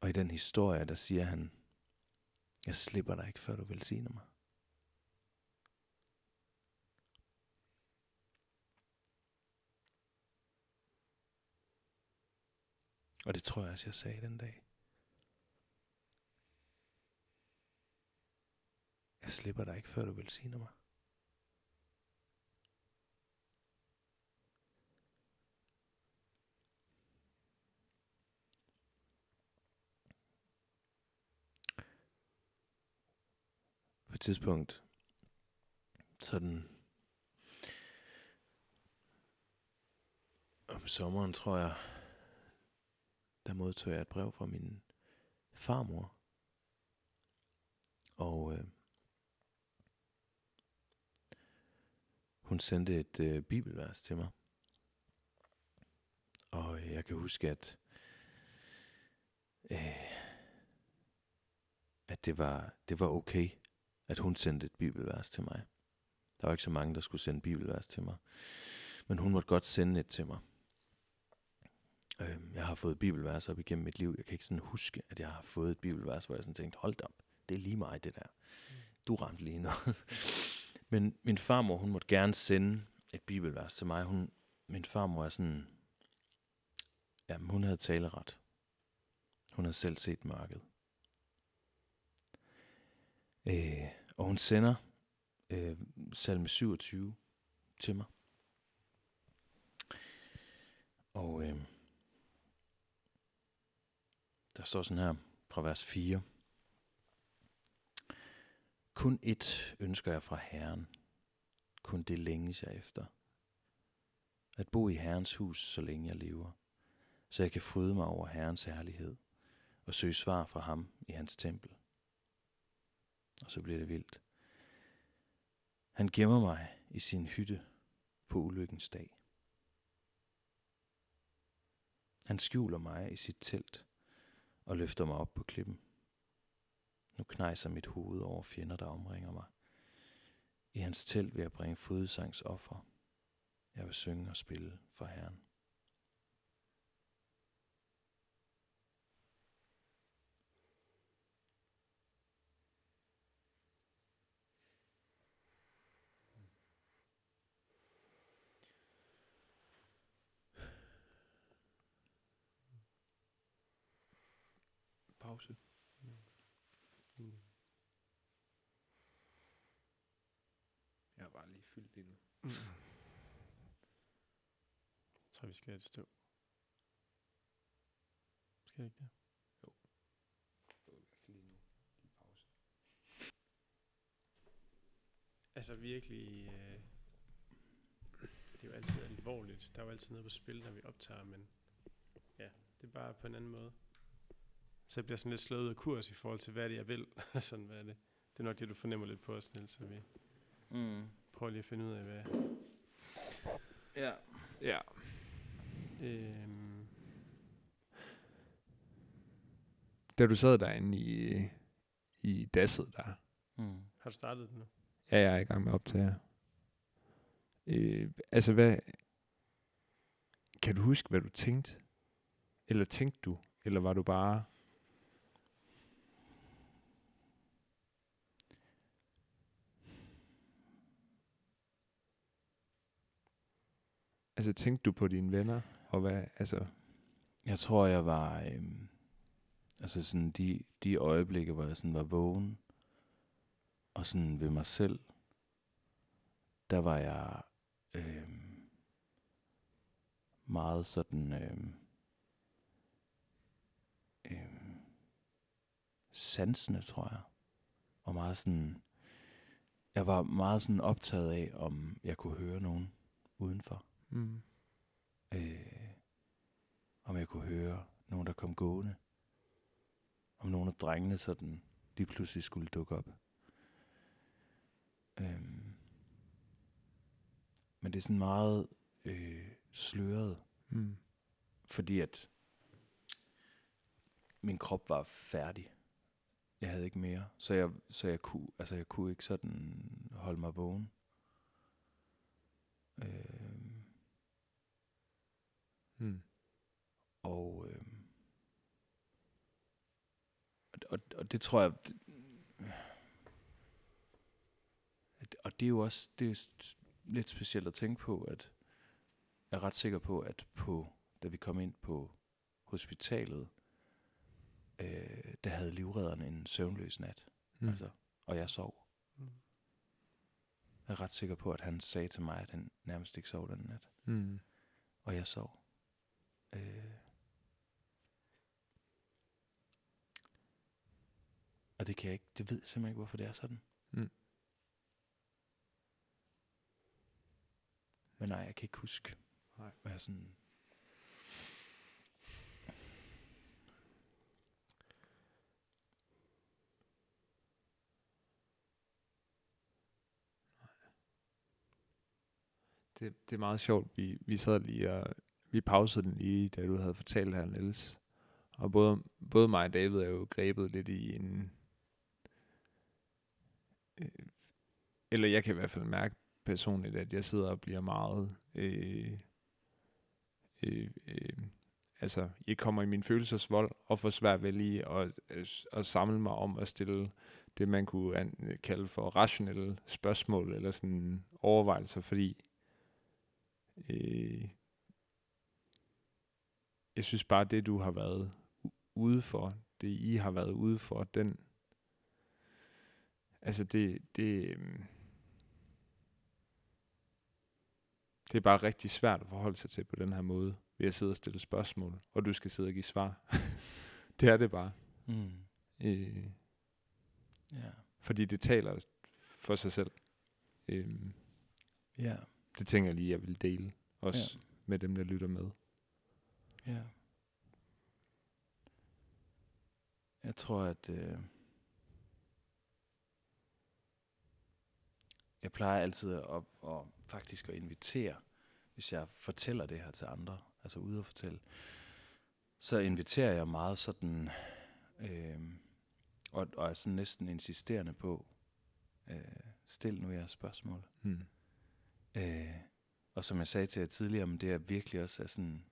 Og i den historie, der siger han, jeg slipper dig ikke, før du velsigner mig. Og det tror jeg også, jeg sagde den dag. Jeg slipper dig ikke, før du velsigner mig. På et tidspunkt, sådan om sommeren, tror jeg, der modtog jeg et brev fra min farmor. Og øh, hun sendte et øh, bibelvers til mig. Og øh, jeg kan huske, at, øh, at det, var, det var okay, at hun sendte et bibelvers til mig. Der var ikke så mange, der skulle sende bibelvers til mig. Men hun måtte godt sende et til mig. Øh, jeg har fået bibelvers op igennem mit liv. Jeg kan ikke sådan huske, at jeg har fået et bibelvers, hvor jeg sådan tænkte, hold op, det er lige mig det der. Du ramte lige noget. Men min farmor, hun måtte gerne sende et bibelvers til mig. Hun, min farmor er sådan, jamen hun havde taleret. Hun havde selv set mørket. Øh, og hun sender øh, salme 27 til mig. Og øh, der står sådan her fra vers 4. Kun et ønsker jeg fra Herren. Kun det længes jeg efter. At bo i Herrens hus, så længe jeg lever. Så jeg kan fryde mig over Herrens herlighed og søge svar fra ham i hans tempel. Og så bliver det vildt. Han gemmer mig i sin hytte på ulykkens dag. Han skjuler mig i sit telt og løfter mig op på klippen. Nu knejser mit hoved over fjender, der omringer mig. I hans telt vil jeg bringe fodsangs offer Jeg vil synge og spille for Herren. Pause. Mm. Jeg har bare lige fyldt det nu. Mm. Jeg tror, vi skal have et stå. Skal det ikke det? Lige nu. Lige pause. Altså virkelig... Øh, det er jo altid alvorligt. Der er jo altid noget på spil, når vi optager, men ja, det er bare på en anden måde. Så jeg bliver sådan lidt slået ud af kurs i forhold til, hvad er det, jeg vil. [LAUGHS] sådan, hvad er det? Det er nok det, du fornemmer lidt på os, Niels, så vi Mm. Prøver lige at finde ud af, hvad... Ja. Ja. Øhm, Da du sad derinde i, i dasset der, Mm. har du startet det nu? Ja, jeg er i gang med at optage. Øh, altså, hvad... Kan du huske, hvad du tænkte? Eller tænkte du? Eller var du bare... Altså, tænkte du på dine venner? Og hvad, altså... Jeg tror, jeg var... Øhm, altså sådan de, de øjeblikke, hvor jeg sådan var vågen, og sådan ved mig selv, der var jeg øhm, meget sådan... Øhm, øhm, sansende, tror jeg. Og meget sådan... Jeg var meget sådan optaget af, om jeg kunne høre nogen udenfor. Mm. Øh, om jeg kunne høre nogen, der kom gående. Om nogle af drengene sådan lige pludselig skulle dukke op. Øhm, men det er sådan meget øh, sløret, Mm. fordi at min krop var færdig. Jeg havde ikke mere, så jeg, så jeg kunne, altså jeg kunne ikke sådan holde mig vågen. Øhm, Mm. Og, øh, og, og, det tror jeg... Det, og det er jo også det er lidt specielt at tænke på, at jeg er ret sikker på, at på, da vi kom ind på hospitalet, øh, der havde livredderne en søvnløs nat. Mm. Altså, og jeg sov. Mm. Jeg er ret sikker på, at han sagde til mig, at han nærmest ikke sov den nat. Mm. Og jeg sov. Øh. Og det kan jeg ikke, det ved jeg simpelthen ikke, hvorfor det er sådan. Mm. Men nej, jeg kan ikke huske, Nej. hvad jeg sådan... Det, det er meget sjovt. Vi, vi sad lige og vi pausede den lige, da du havde fortalt her, Niels. Og både, både mig og David er jo grebet lidt i en... Øh, eller jeg kan i hvert fald mærke personligt, at jeg sidder og bliver meget... Øh, øh, øh, altså, jeg kommer i min følelsesvold og får svært ved lige at, øh, at samle mig om at stille det, man kunne an, kalde for rationelle spørgsmål eller sådan overvejelser, fordi øh, jeg synes bare, det du har været ude for, det I har været ude for, den, altså det, det, øhm, det er bare rigtig svært at forholde sig til på den her måde, ved at sidde og stille spørgsmål, og du skal sidde og give svar. [LAUGHS] det er det bare. Mm. Øh, Ja. fordi det taler for sig selv. Øh, Ja. det tænker jeg lige, jeg vil dele, også Ja. med dem, der lytter med. Ja. Jeg tror, at øh, jeg plejer altid at, at faktisk at invitere, hvis jeg fortæller det her til andre, altså ude at fortælle, så inviterer jeg meget sådan, øh, og, og er sådan næsten insisterende på, øh, stil nu jeres spørgsmål. Mm. Øh, og som jeg sagde til jer tidligere, men det er virkelig også af sådan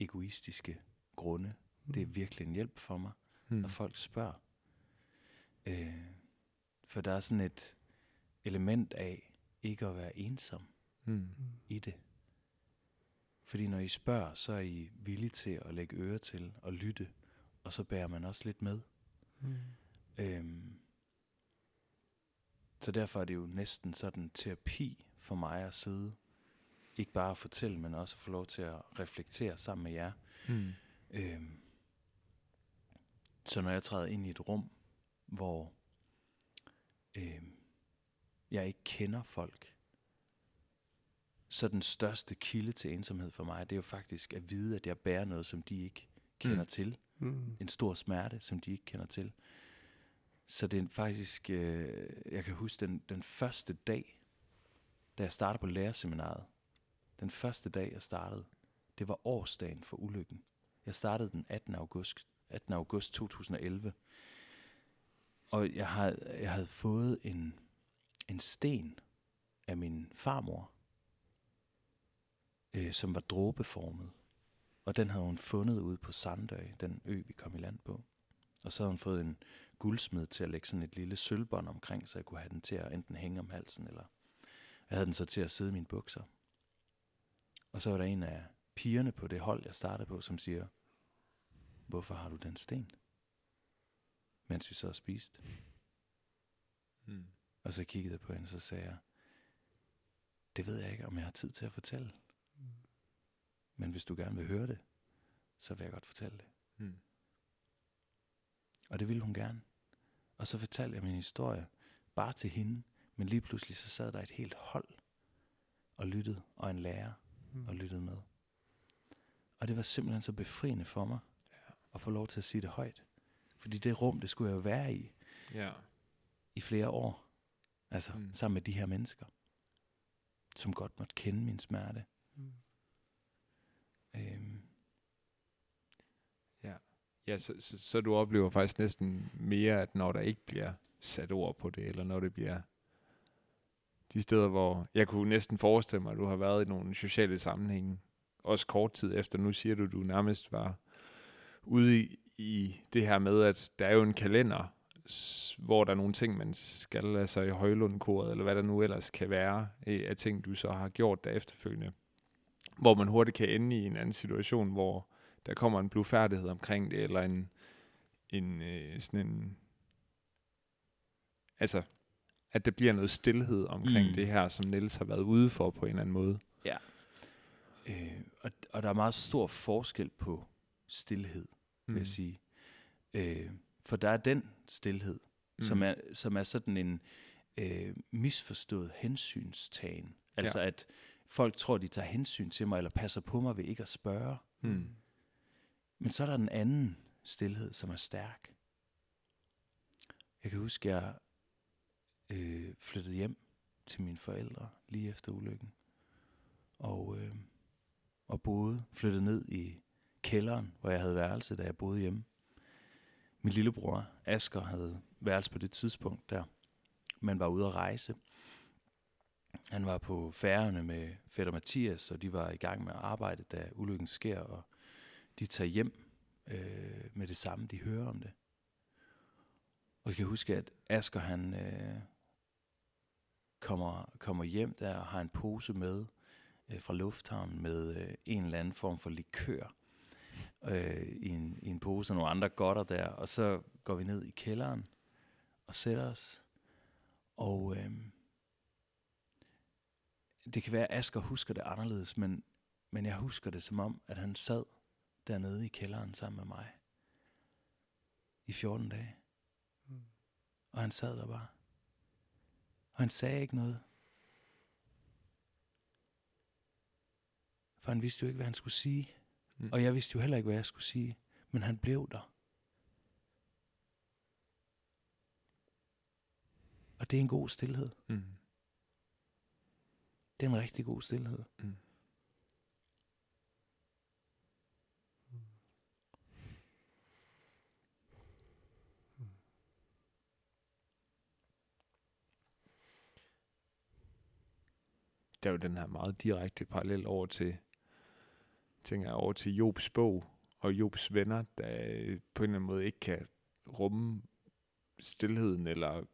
egoistiske grunde. Mm. Det er virkelig en hjælp for mig, mm. når folk spørger. Øh, for der er sådan et element af ikke at være ensom mm. i det. Fordi når I spørger, så er I villige til at lægge øre til og lytte, og så bærer man også lidt med. Mm. Øhm, så derfor er det jo næsten sådan terapi for mig at sidde, ikke bare at fortælle, men også at få lov til at reflektere sammen med jer. Mm. Øhm, så når jeg træder ind i et rum, hvor øhm, jeg ikke kender folk, så den største kilde til ensomhed for mig, det er jo faktisk at vide, at jeg bærer noget, som de ikke kender mm. til. Mm. En stor smerte, som de ikke kender til. Så det er faktisk, øh, jeg kan huske den, den første dag, da jeg startede på lærerseminaret. Den første dag, jeg startede, det var årsdagen for ulykken. Jeg startede den 18. august, 18. august 2011. Og jeg havde, jeg havde fået en, en sten af min farmor, øh, som var dråbeformet. Og den havde hun fundet ude på Sandøj, den ø, vi kom i land på. Og så havde hun fået en guldsmed til at lægge sådan et lille sølvbånd omkring, så jeg kunne have den til at enten hænge om halsen, eller jeg havde den så til at sidde i mine bukser. Og så var der en af pigerne på det hold, jeg startede på, som siger, hvorfor har du den sten? Mens vi så spiste. Mm. Og så kiggede jeg på hende, og så sagde jeg, det ved jeg ikke, om jeg har tid til at fortælle. Mm. Men hvis du gerne vil høre det, så vil jeg godt fortælle det. Mm. Og det ville hun gerne. Og så fortalte jeg min historie bare til hende, men lige pludselig så sad der et helt hold og lyttede, og en lærer mm. og lyttede med. Og det var simpelthen så befriende for mig ja. at få lov til at sige det højt. Fordi det rum, det skulle jeg være i ja. i flere år. Altså mm. sammen med de her mennesker, som godt måtte kende min smerte. Mm. Øhm, Ja, så, så, så du oplever faktisk næsten mere, at når der ikke bliver sat ord på det, eller når det bliver de steder, hvor jeg kunne næsten forestille mig, at du har været i nogle sociale sammenhænge, også kort tid efter. Nu siger du, at du nærmest var ude i, i det her med, at der er jo en kalender, hvor der er nogle ting, man skal, altså i højlundkoret, eller hvad der nu ellers kan være, øh, af ting, du så har gjort der efterfølgende, hvor man hurtigt kan ende i en anden situation, hvor der kommer en blufærdighed omkring det, eller en, en øh, sådan en, altså, at der bliver noget stillhed omkring mm. det her, som Niels har været ude for på en eller anden måde. Ja. Øh, og, og der er meget stor forskel på stillhed, vil mm. jeg sige. Øh, for der er den stillhed, mm. som, er, som er sådan en øh, misforstået hensynstagen. Altså ja. at folk tror, de tager hensyn til mig, eller passer på mig ved ikke at spørge. Mm. Men så er der den anden stillhed, som er stærk. Jeg kan huske, jeg øh, flyttede hjem til mine forældre lige efter ulykken. Og, øh, og boede, flyttede ned i kælderen, hvor jeg havde værelse, da jeg boede hjemme. Min lillebror, Asker, havde værelse på det tidspunkt der. Man var ude at rejse. Han var på færgerne med fætter Mathias, og de var i gang med at arbejde, da ulykken sker, og de tager hjem øh, med det samme, de hører om det. Og jeg kan huske, at Asger han øh, kommer, kommer hjem der og har en pose med øh, fra lufthavnen med øh, en eller anden form for likør øh, i, en, i en pose og nogle andre godter der. Og så går vi ned i kælderen og sætter os. Og øh, det kan være, at Asger husker det anderledes, men, men jeg husker det som om, at han sad dernede i kælderen sammen med mig. I 14 dage. Mm. Og han sad der bare. Og han sagde ikke noget. For han vidste jo ikke, hvad han skulle sige. Mm. Og jeg vidste jo heller ikke, hvad jeg skulle sige. Men han blev der. Og det er en god stillhed. Mm. Det er en rigtig god stillhed. Mm. Der er jo den her meget direkte parallel over til, tænker jeg, over til Jobs bog og Jobs venner, der øh, på en eller anden måde ikke kan rumme stillheden eller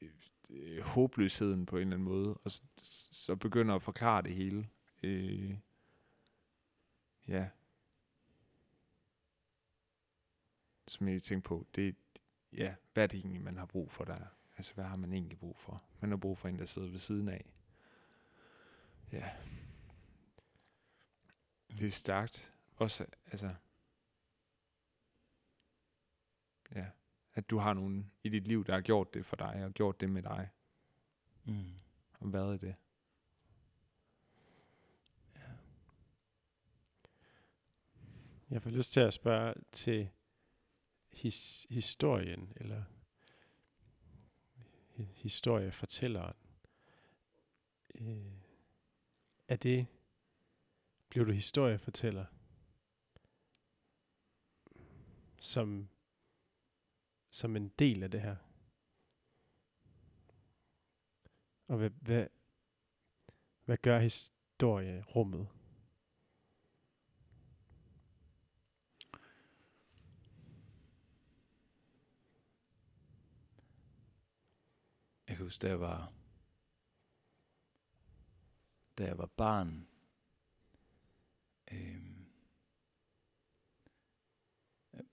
øh, øh, håbløsheden på en eller anden måde, og så, så begynder at forklare det hele. Øh, ja. Som jeg tænkte på, det, ja, hvad er det egentlig, man har brug for der? Altså, hvad har man egentlig brug for? Man har brug for en, der sidder ved siden af. Ja. Det er stærkt. Også, altså, ja, at du har nogen i dit liv, der har gjort det for dig, og gjort det med dig, Mm. og været det. Ja. Jeg får lyst til at spørge til his, historien, eller hi- historiefortælleren. Øh, er det, blev du historiefortæller, som, som en del af det her? Og hvad, hvad, hvad gør historierummet? Jeg kan huske, da jeg var, da jeg var barn, øhm,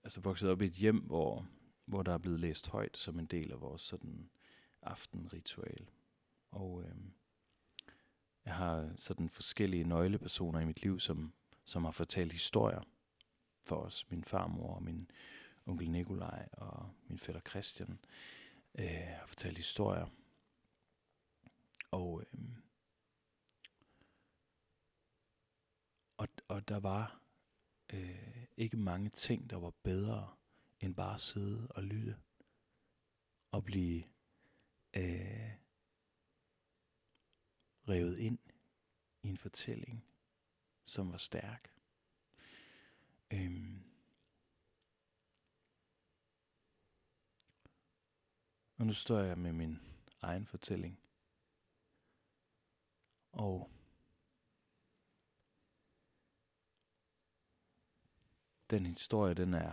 altså vokset op i et hjem, hvor, hvor der er blevet læst højt som en del af vores sådan aftenritual. Og øhm, jeg har sådan forskellige nøglepersoner i mit liv, som, som har fortalt historier for os. Min farmor og min onkel Nikolaj og min fætter Christian øh, har fortalt historier. Og, øhm, og, der var øh, ikke mange ting, der var bedre end bare at sidde og lytte og blive øh, revet ind i en fortælling, som var stærk. Øhm, og nu står jeg med min egen fortælling. Og den historie, den er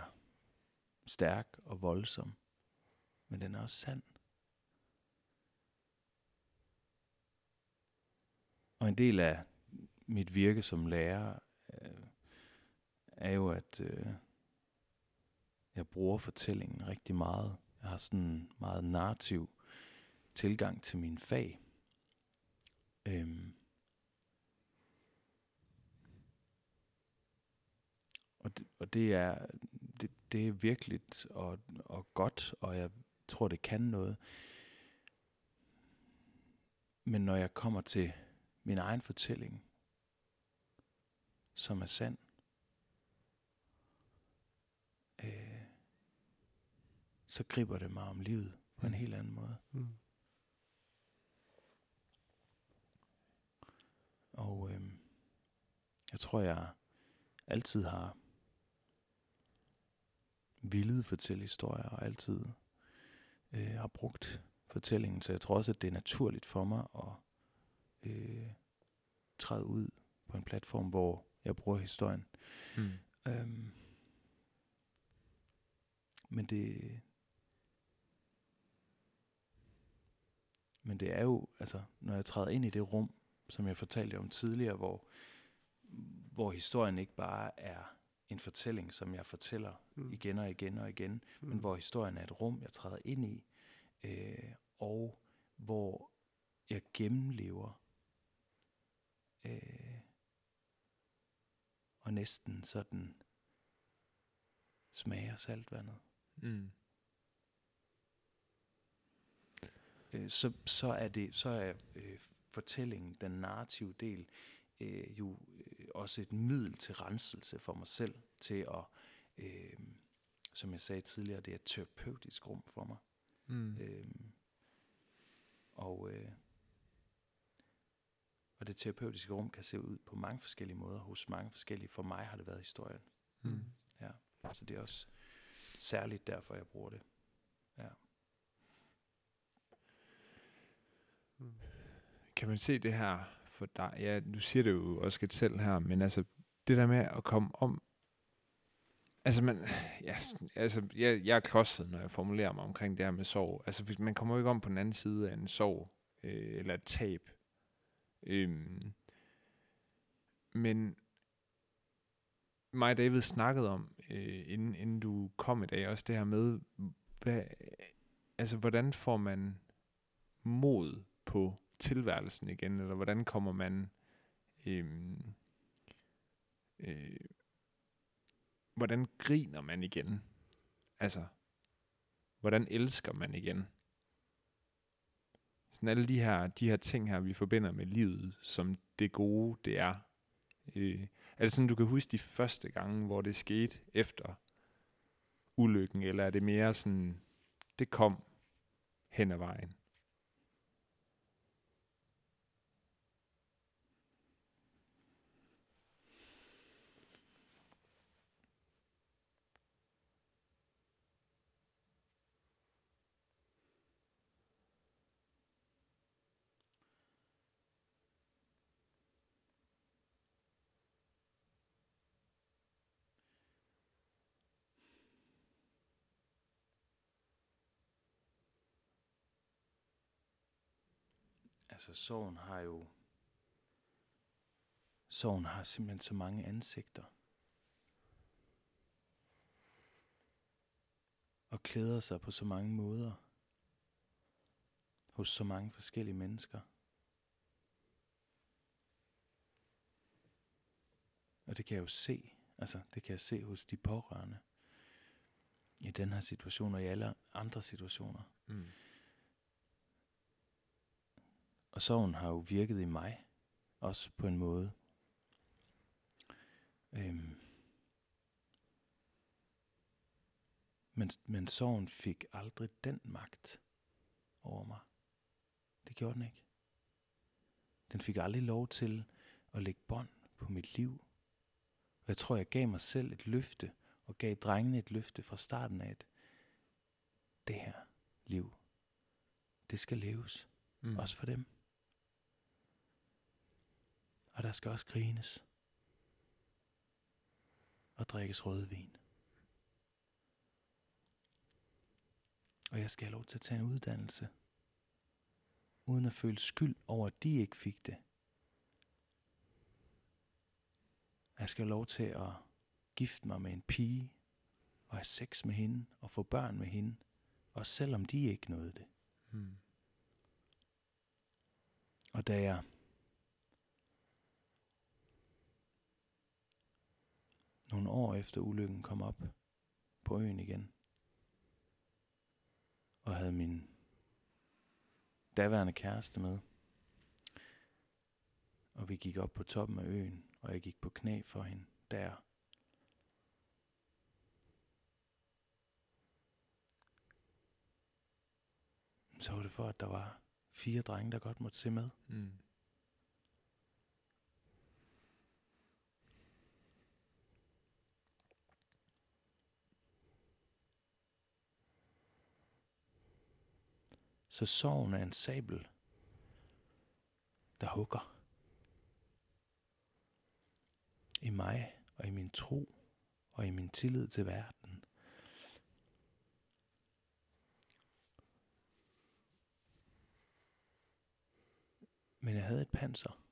stærk og voldsom, men den er også sand. Og en del af mit virke som lærer øh, er jo, at øh, jeg bruger fortællingen rigtig meget. Jeg har sådan en meget narrativ tilgang til min fag. Øhm. Og, det, og det er det, det er virkelig og, og godt, og jeg tror, det kan noget. Men når jeg kommer til min egen fortælling, som er sand, øh, så griber det mig om livet på en helt anden måde. Mm. Og øh, jeg tror, jeg altid har villet fortælle historier, og altid øh, har brugt fortællingen. Så jeg tror også, at det er naturligt for mig at øh, træde ud på en platform, hvor jeg bruger historien. Mm. Øhm, men det... Men det er jo, altså, når jeg træder ind i det rum, som jeg fortalte om tidligere, hvor, hvor historien ikke bare er en fortælling, som jeg fortæller Mm. igen og igen og igen, Mm. men hvor historien er et rum, jeg træder ind i, øh, og hvor jeg gennemlever øh, og næsten sådan smager saltvandet. Mm. Øh, så, så er det så er øh, fortællingen, den narrative del, øh, jo øh, også et middel til renselse for mig selv, til at, øh, som jeg sagde tidligere, det er et terapeutisk rum for mig. Mm. Øhm, og, øh, og det terapeutiske rum kan se ud på mange forskellige måder hos mange forskellige. For mig har det været historien. Mm. Ja. Så det er også særligt derfor, jeg bruger det. Ja. kan man se det her for dig? Ja, du siger det jo også lidt selv her, men altså, det der med at komme om, altså, man, ja, altså jeg, jeg er klodset, når jeg formulerer mig omkring det her med sorg. Altså, hvis man kommer jo ikke om på den anden side af en sorg, øh, eller et tab. Øhm, men mig og David snakkede om, øh, inden, inden du kom i dag, også det her med, hvad, altså, hvordan får man mod på tilværelsen igen, eller hvordan kommer man, øh, øh, hvordan griner man igen? Altså, hvordan elsker man igen? Sådan alle de her, de her ting her, vi forbinder med livet, som det gode, det er. Øh, er det sådan, du kan huske de første gange, hvor det skete efter ulykken, eller er det mere sådan, det kom hen ad vejen? Altså, sorgen har jo... Sorgen har simpelthen så mange ansigter. Og klæder sig på så mange måder. Hos så mange forskellige mennesker. Og det kan jeg jo se. Altså, det kan jeg se hos de pårørende. I den her situation og i alle andre situationer. Mm. Og sorgen har jo virket i mig, også på en måde. Øhm. Men, men sorgen fik aldrig den magt over mig. Det gjorde den ikke. Den fik aldrig lov til at lægge bånd på mit liv. Og jeg tror, jeg gav mig selv et løfte, og gav drengene et løfte fra starten af, at det her liv, det skal leves. Mm. Også for dem. Og der skal også grines. Og drikkes rødvin. Og jeg skal have lov til at tage en uddannelse. Uden at føle skyld over, at de ikke fik det. Jeg skal have lov til at gifte mig med en pige, og have sex med hende, og få børn med hende, og selvom de ikke nåede det. Mm. Og da jeg nogle år efter ulykken kom op på øen igen, og havde min daværende kæreste med, og vi gik op på toppen af øen, og jeg gik på knæ for hende der. Så var det for, at der var fire drenge, der godt måtte se med. Mm. Så sorgen er en sabel, der hugger i mig og i min tro og i min tillid til verden. Men jeg havde et panser.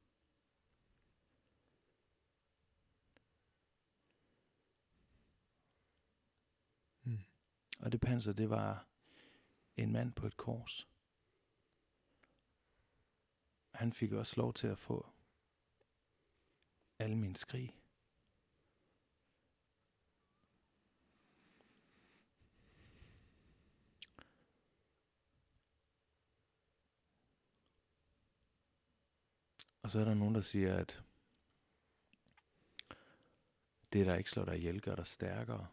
Mm. Og det panser, det var en mand på et kors. Han fik også lov til at få alle mine skrig. Og så er der nogen, der siger, at det, der ikke slår dig ihjel, gør dig stærkere.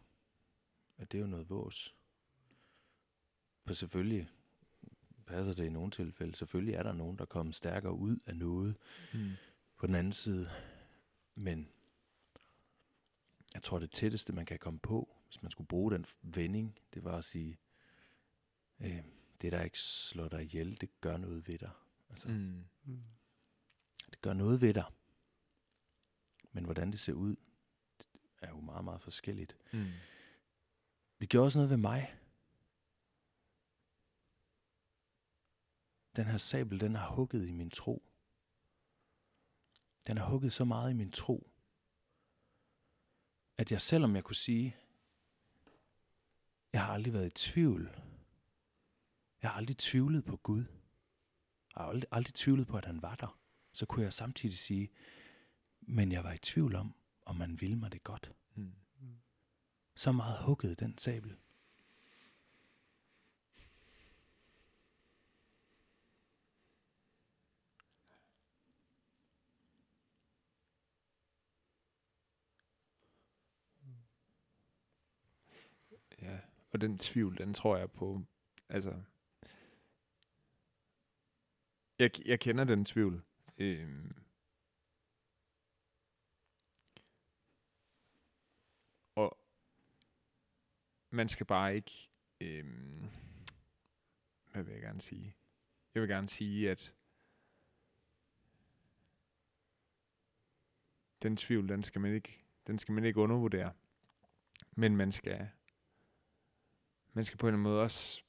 At det er jo noget vås. For selvfølgelig passer det i nogle tilfælde. Selvfølgelig er der nogen, der kommer stærkere ud af noget Mm. på den anden side. Men jeg tror, det tætteste, man kan komme på, hvis man skulle bruge den vending, det var at sige, øh, det der ikke slår dig ihjel, det gør noget ved dig. Altså, Mm. Det gør noget ved dig. Men hvordan det ser ud, er jo meget, meget forskelligt. Mm. Det gjorde også noget ved mig. Den her sabel, den har hugget i min tro. Den har hugget så meget i min tro, at jeg selvom jeg kunne sige, jeg har aldrig været i tvivl. Jeg har aldrig tvivlet på Gud. Jeg har aldrig, aldrig tvivlet på, at han var der. Så kunne jeg samtidig sige, men jeg var i tvivl om, om man ville mig det godt. Mm. Så meget hugget den sabel. Ja, og den tvivl, den tror jeg på, altså, jeg, jeg kender den tvivl. Øhm, og man skal bare ikke, øhm, hvad vil jeg gerne sige? Jeg vil gerne sige, at den tvivl, den skal man ikke, den skal man ikke undervurdere. Men man skal, man skal på en eller anden måde også,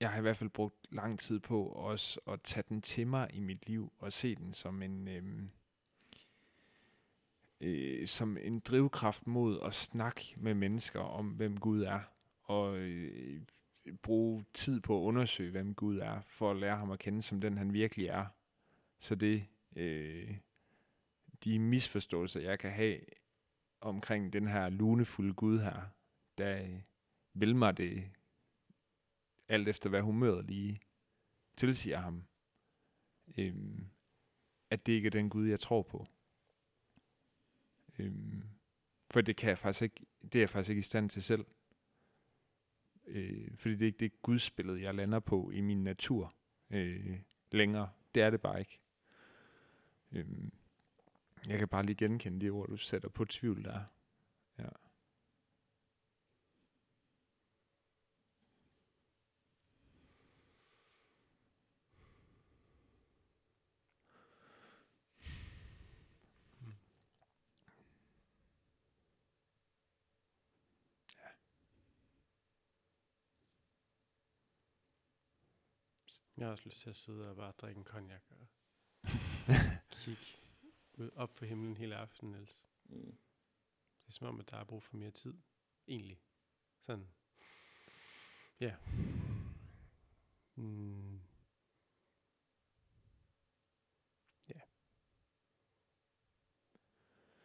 jeg har i hvert fald brugt lang tid på også at tage den til mig i mit liv og se den som en, øhm, øh, som en drivkraft mod at snakke med mennesker om, hvem Gud er, og øh, bruge tid på at undersøge, hvem Gud er, for at lære ham at kende som den, han virkelig er. Så det, øh, de misforståelser, jeg kan have omkring den her lunefulde Gud her, der øh, vil mig det alt efter hvad humøret lige tilsiger ham, øhm, at det ikke er den Gud, jeg tror på. Øhm, for det kan jeg faktisk ikke, det er jeg faktisk ikke i stand til selv. Øh, fordi det er ikke det gudsbillede, jeg lander på i min natur øh, længere. Det er det bare ikke. Øhm, jeg kan bare lige genkende de ord, du sætter på tvivl der. Ja. Jeg har også lyst til at sidde og bare drikke en cognac og [LAUGHS] kigge ud op på himlen hele aftenen, Niels. Mm. Det er som om, at der er brug for mere tid. Egentlig. Sådan. Ja. Mm. Ja.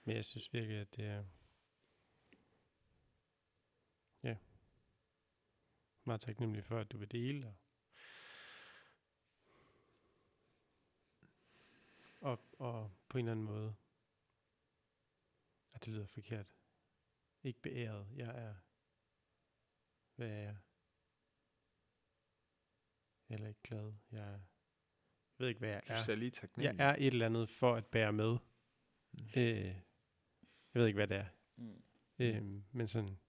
Men jeg synes virkelig, at det er... Ja. Meget taknemmelig for, at du vil dele. Og, og, og på en eller anden måde, at det lyder forkert. Ikke beæret. Jeg er, hvad er jeg? Er heller ikke glad. Jeg, er, jeg ved ikke, hvad jeg Du er. lige. Jeg er et eller andet for at bære med. Mm. Øh, jeg ved ikke, hvad det er. Mm. Øh, men sådan,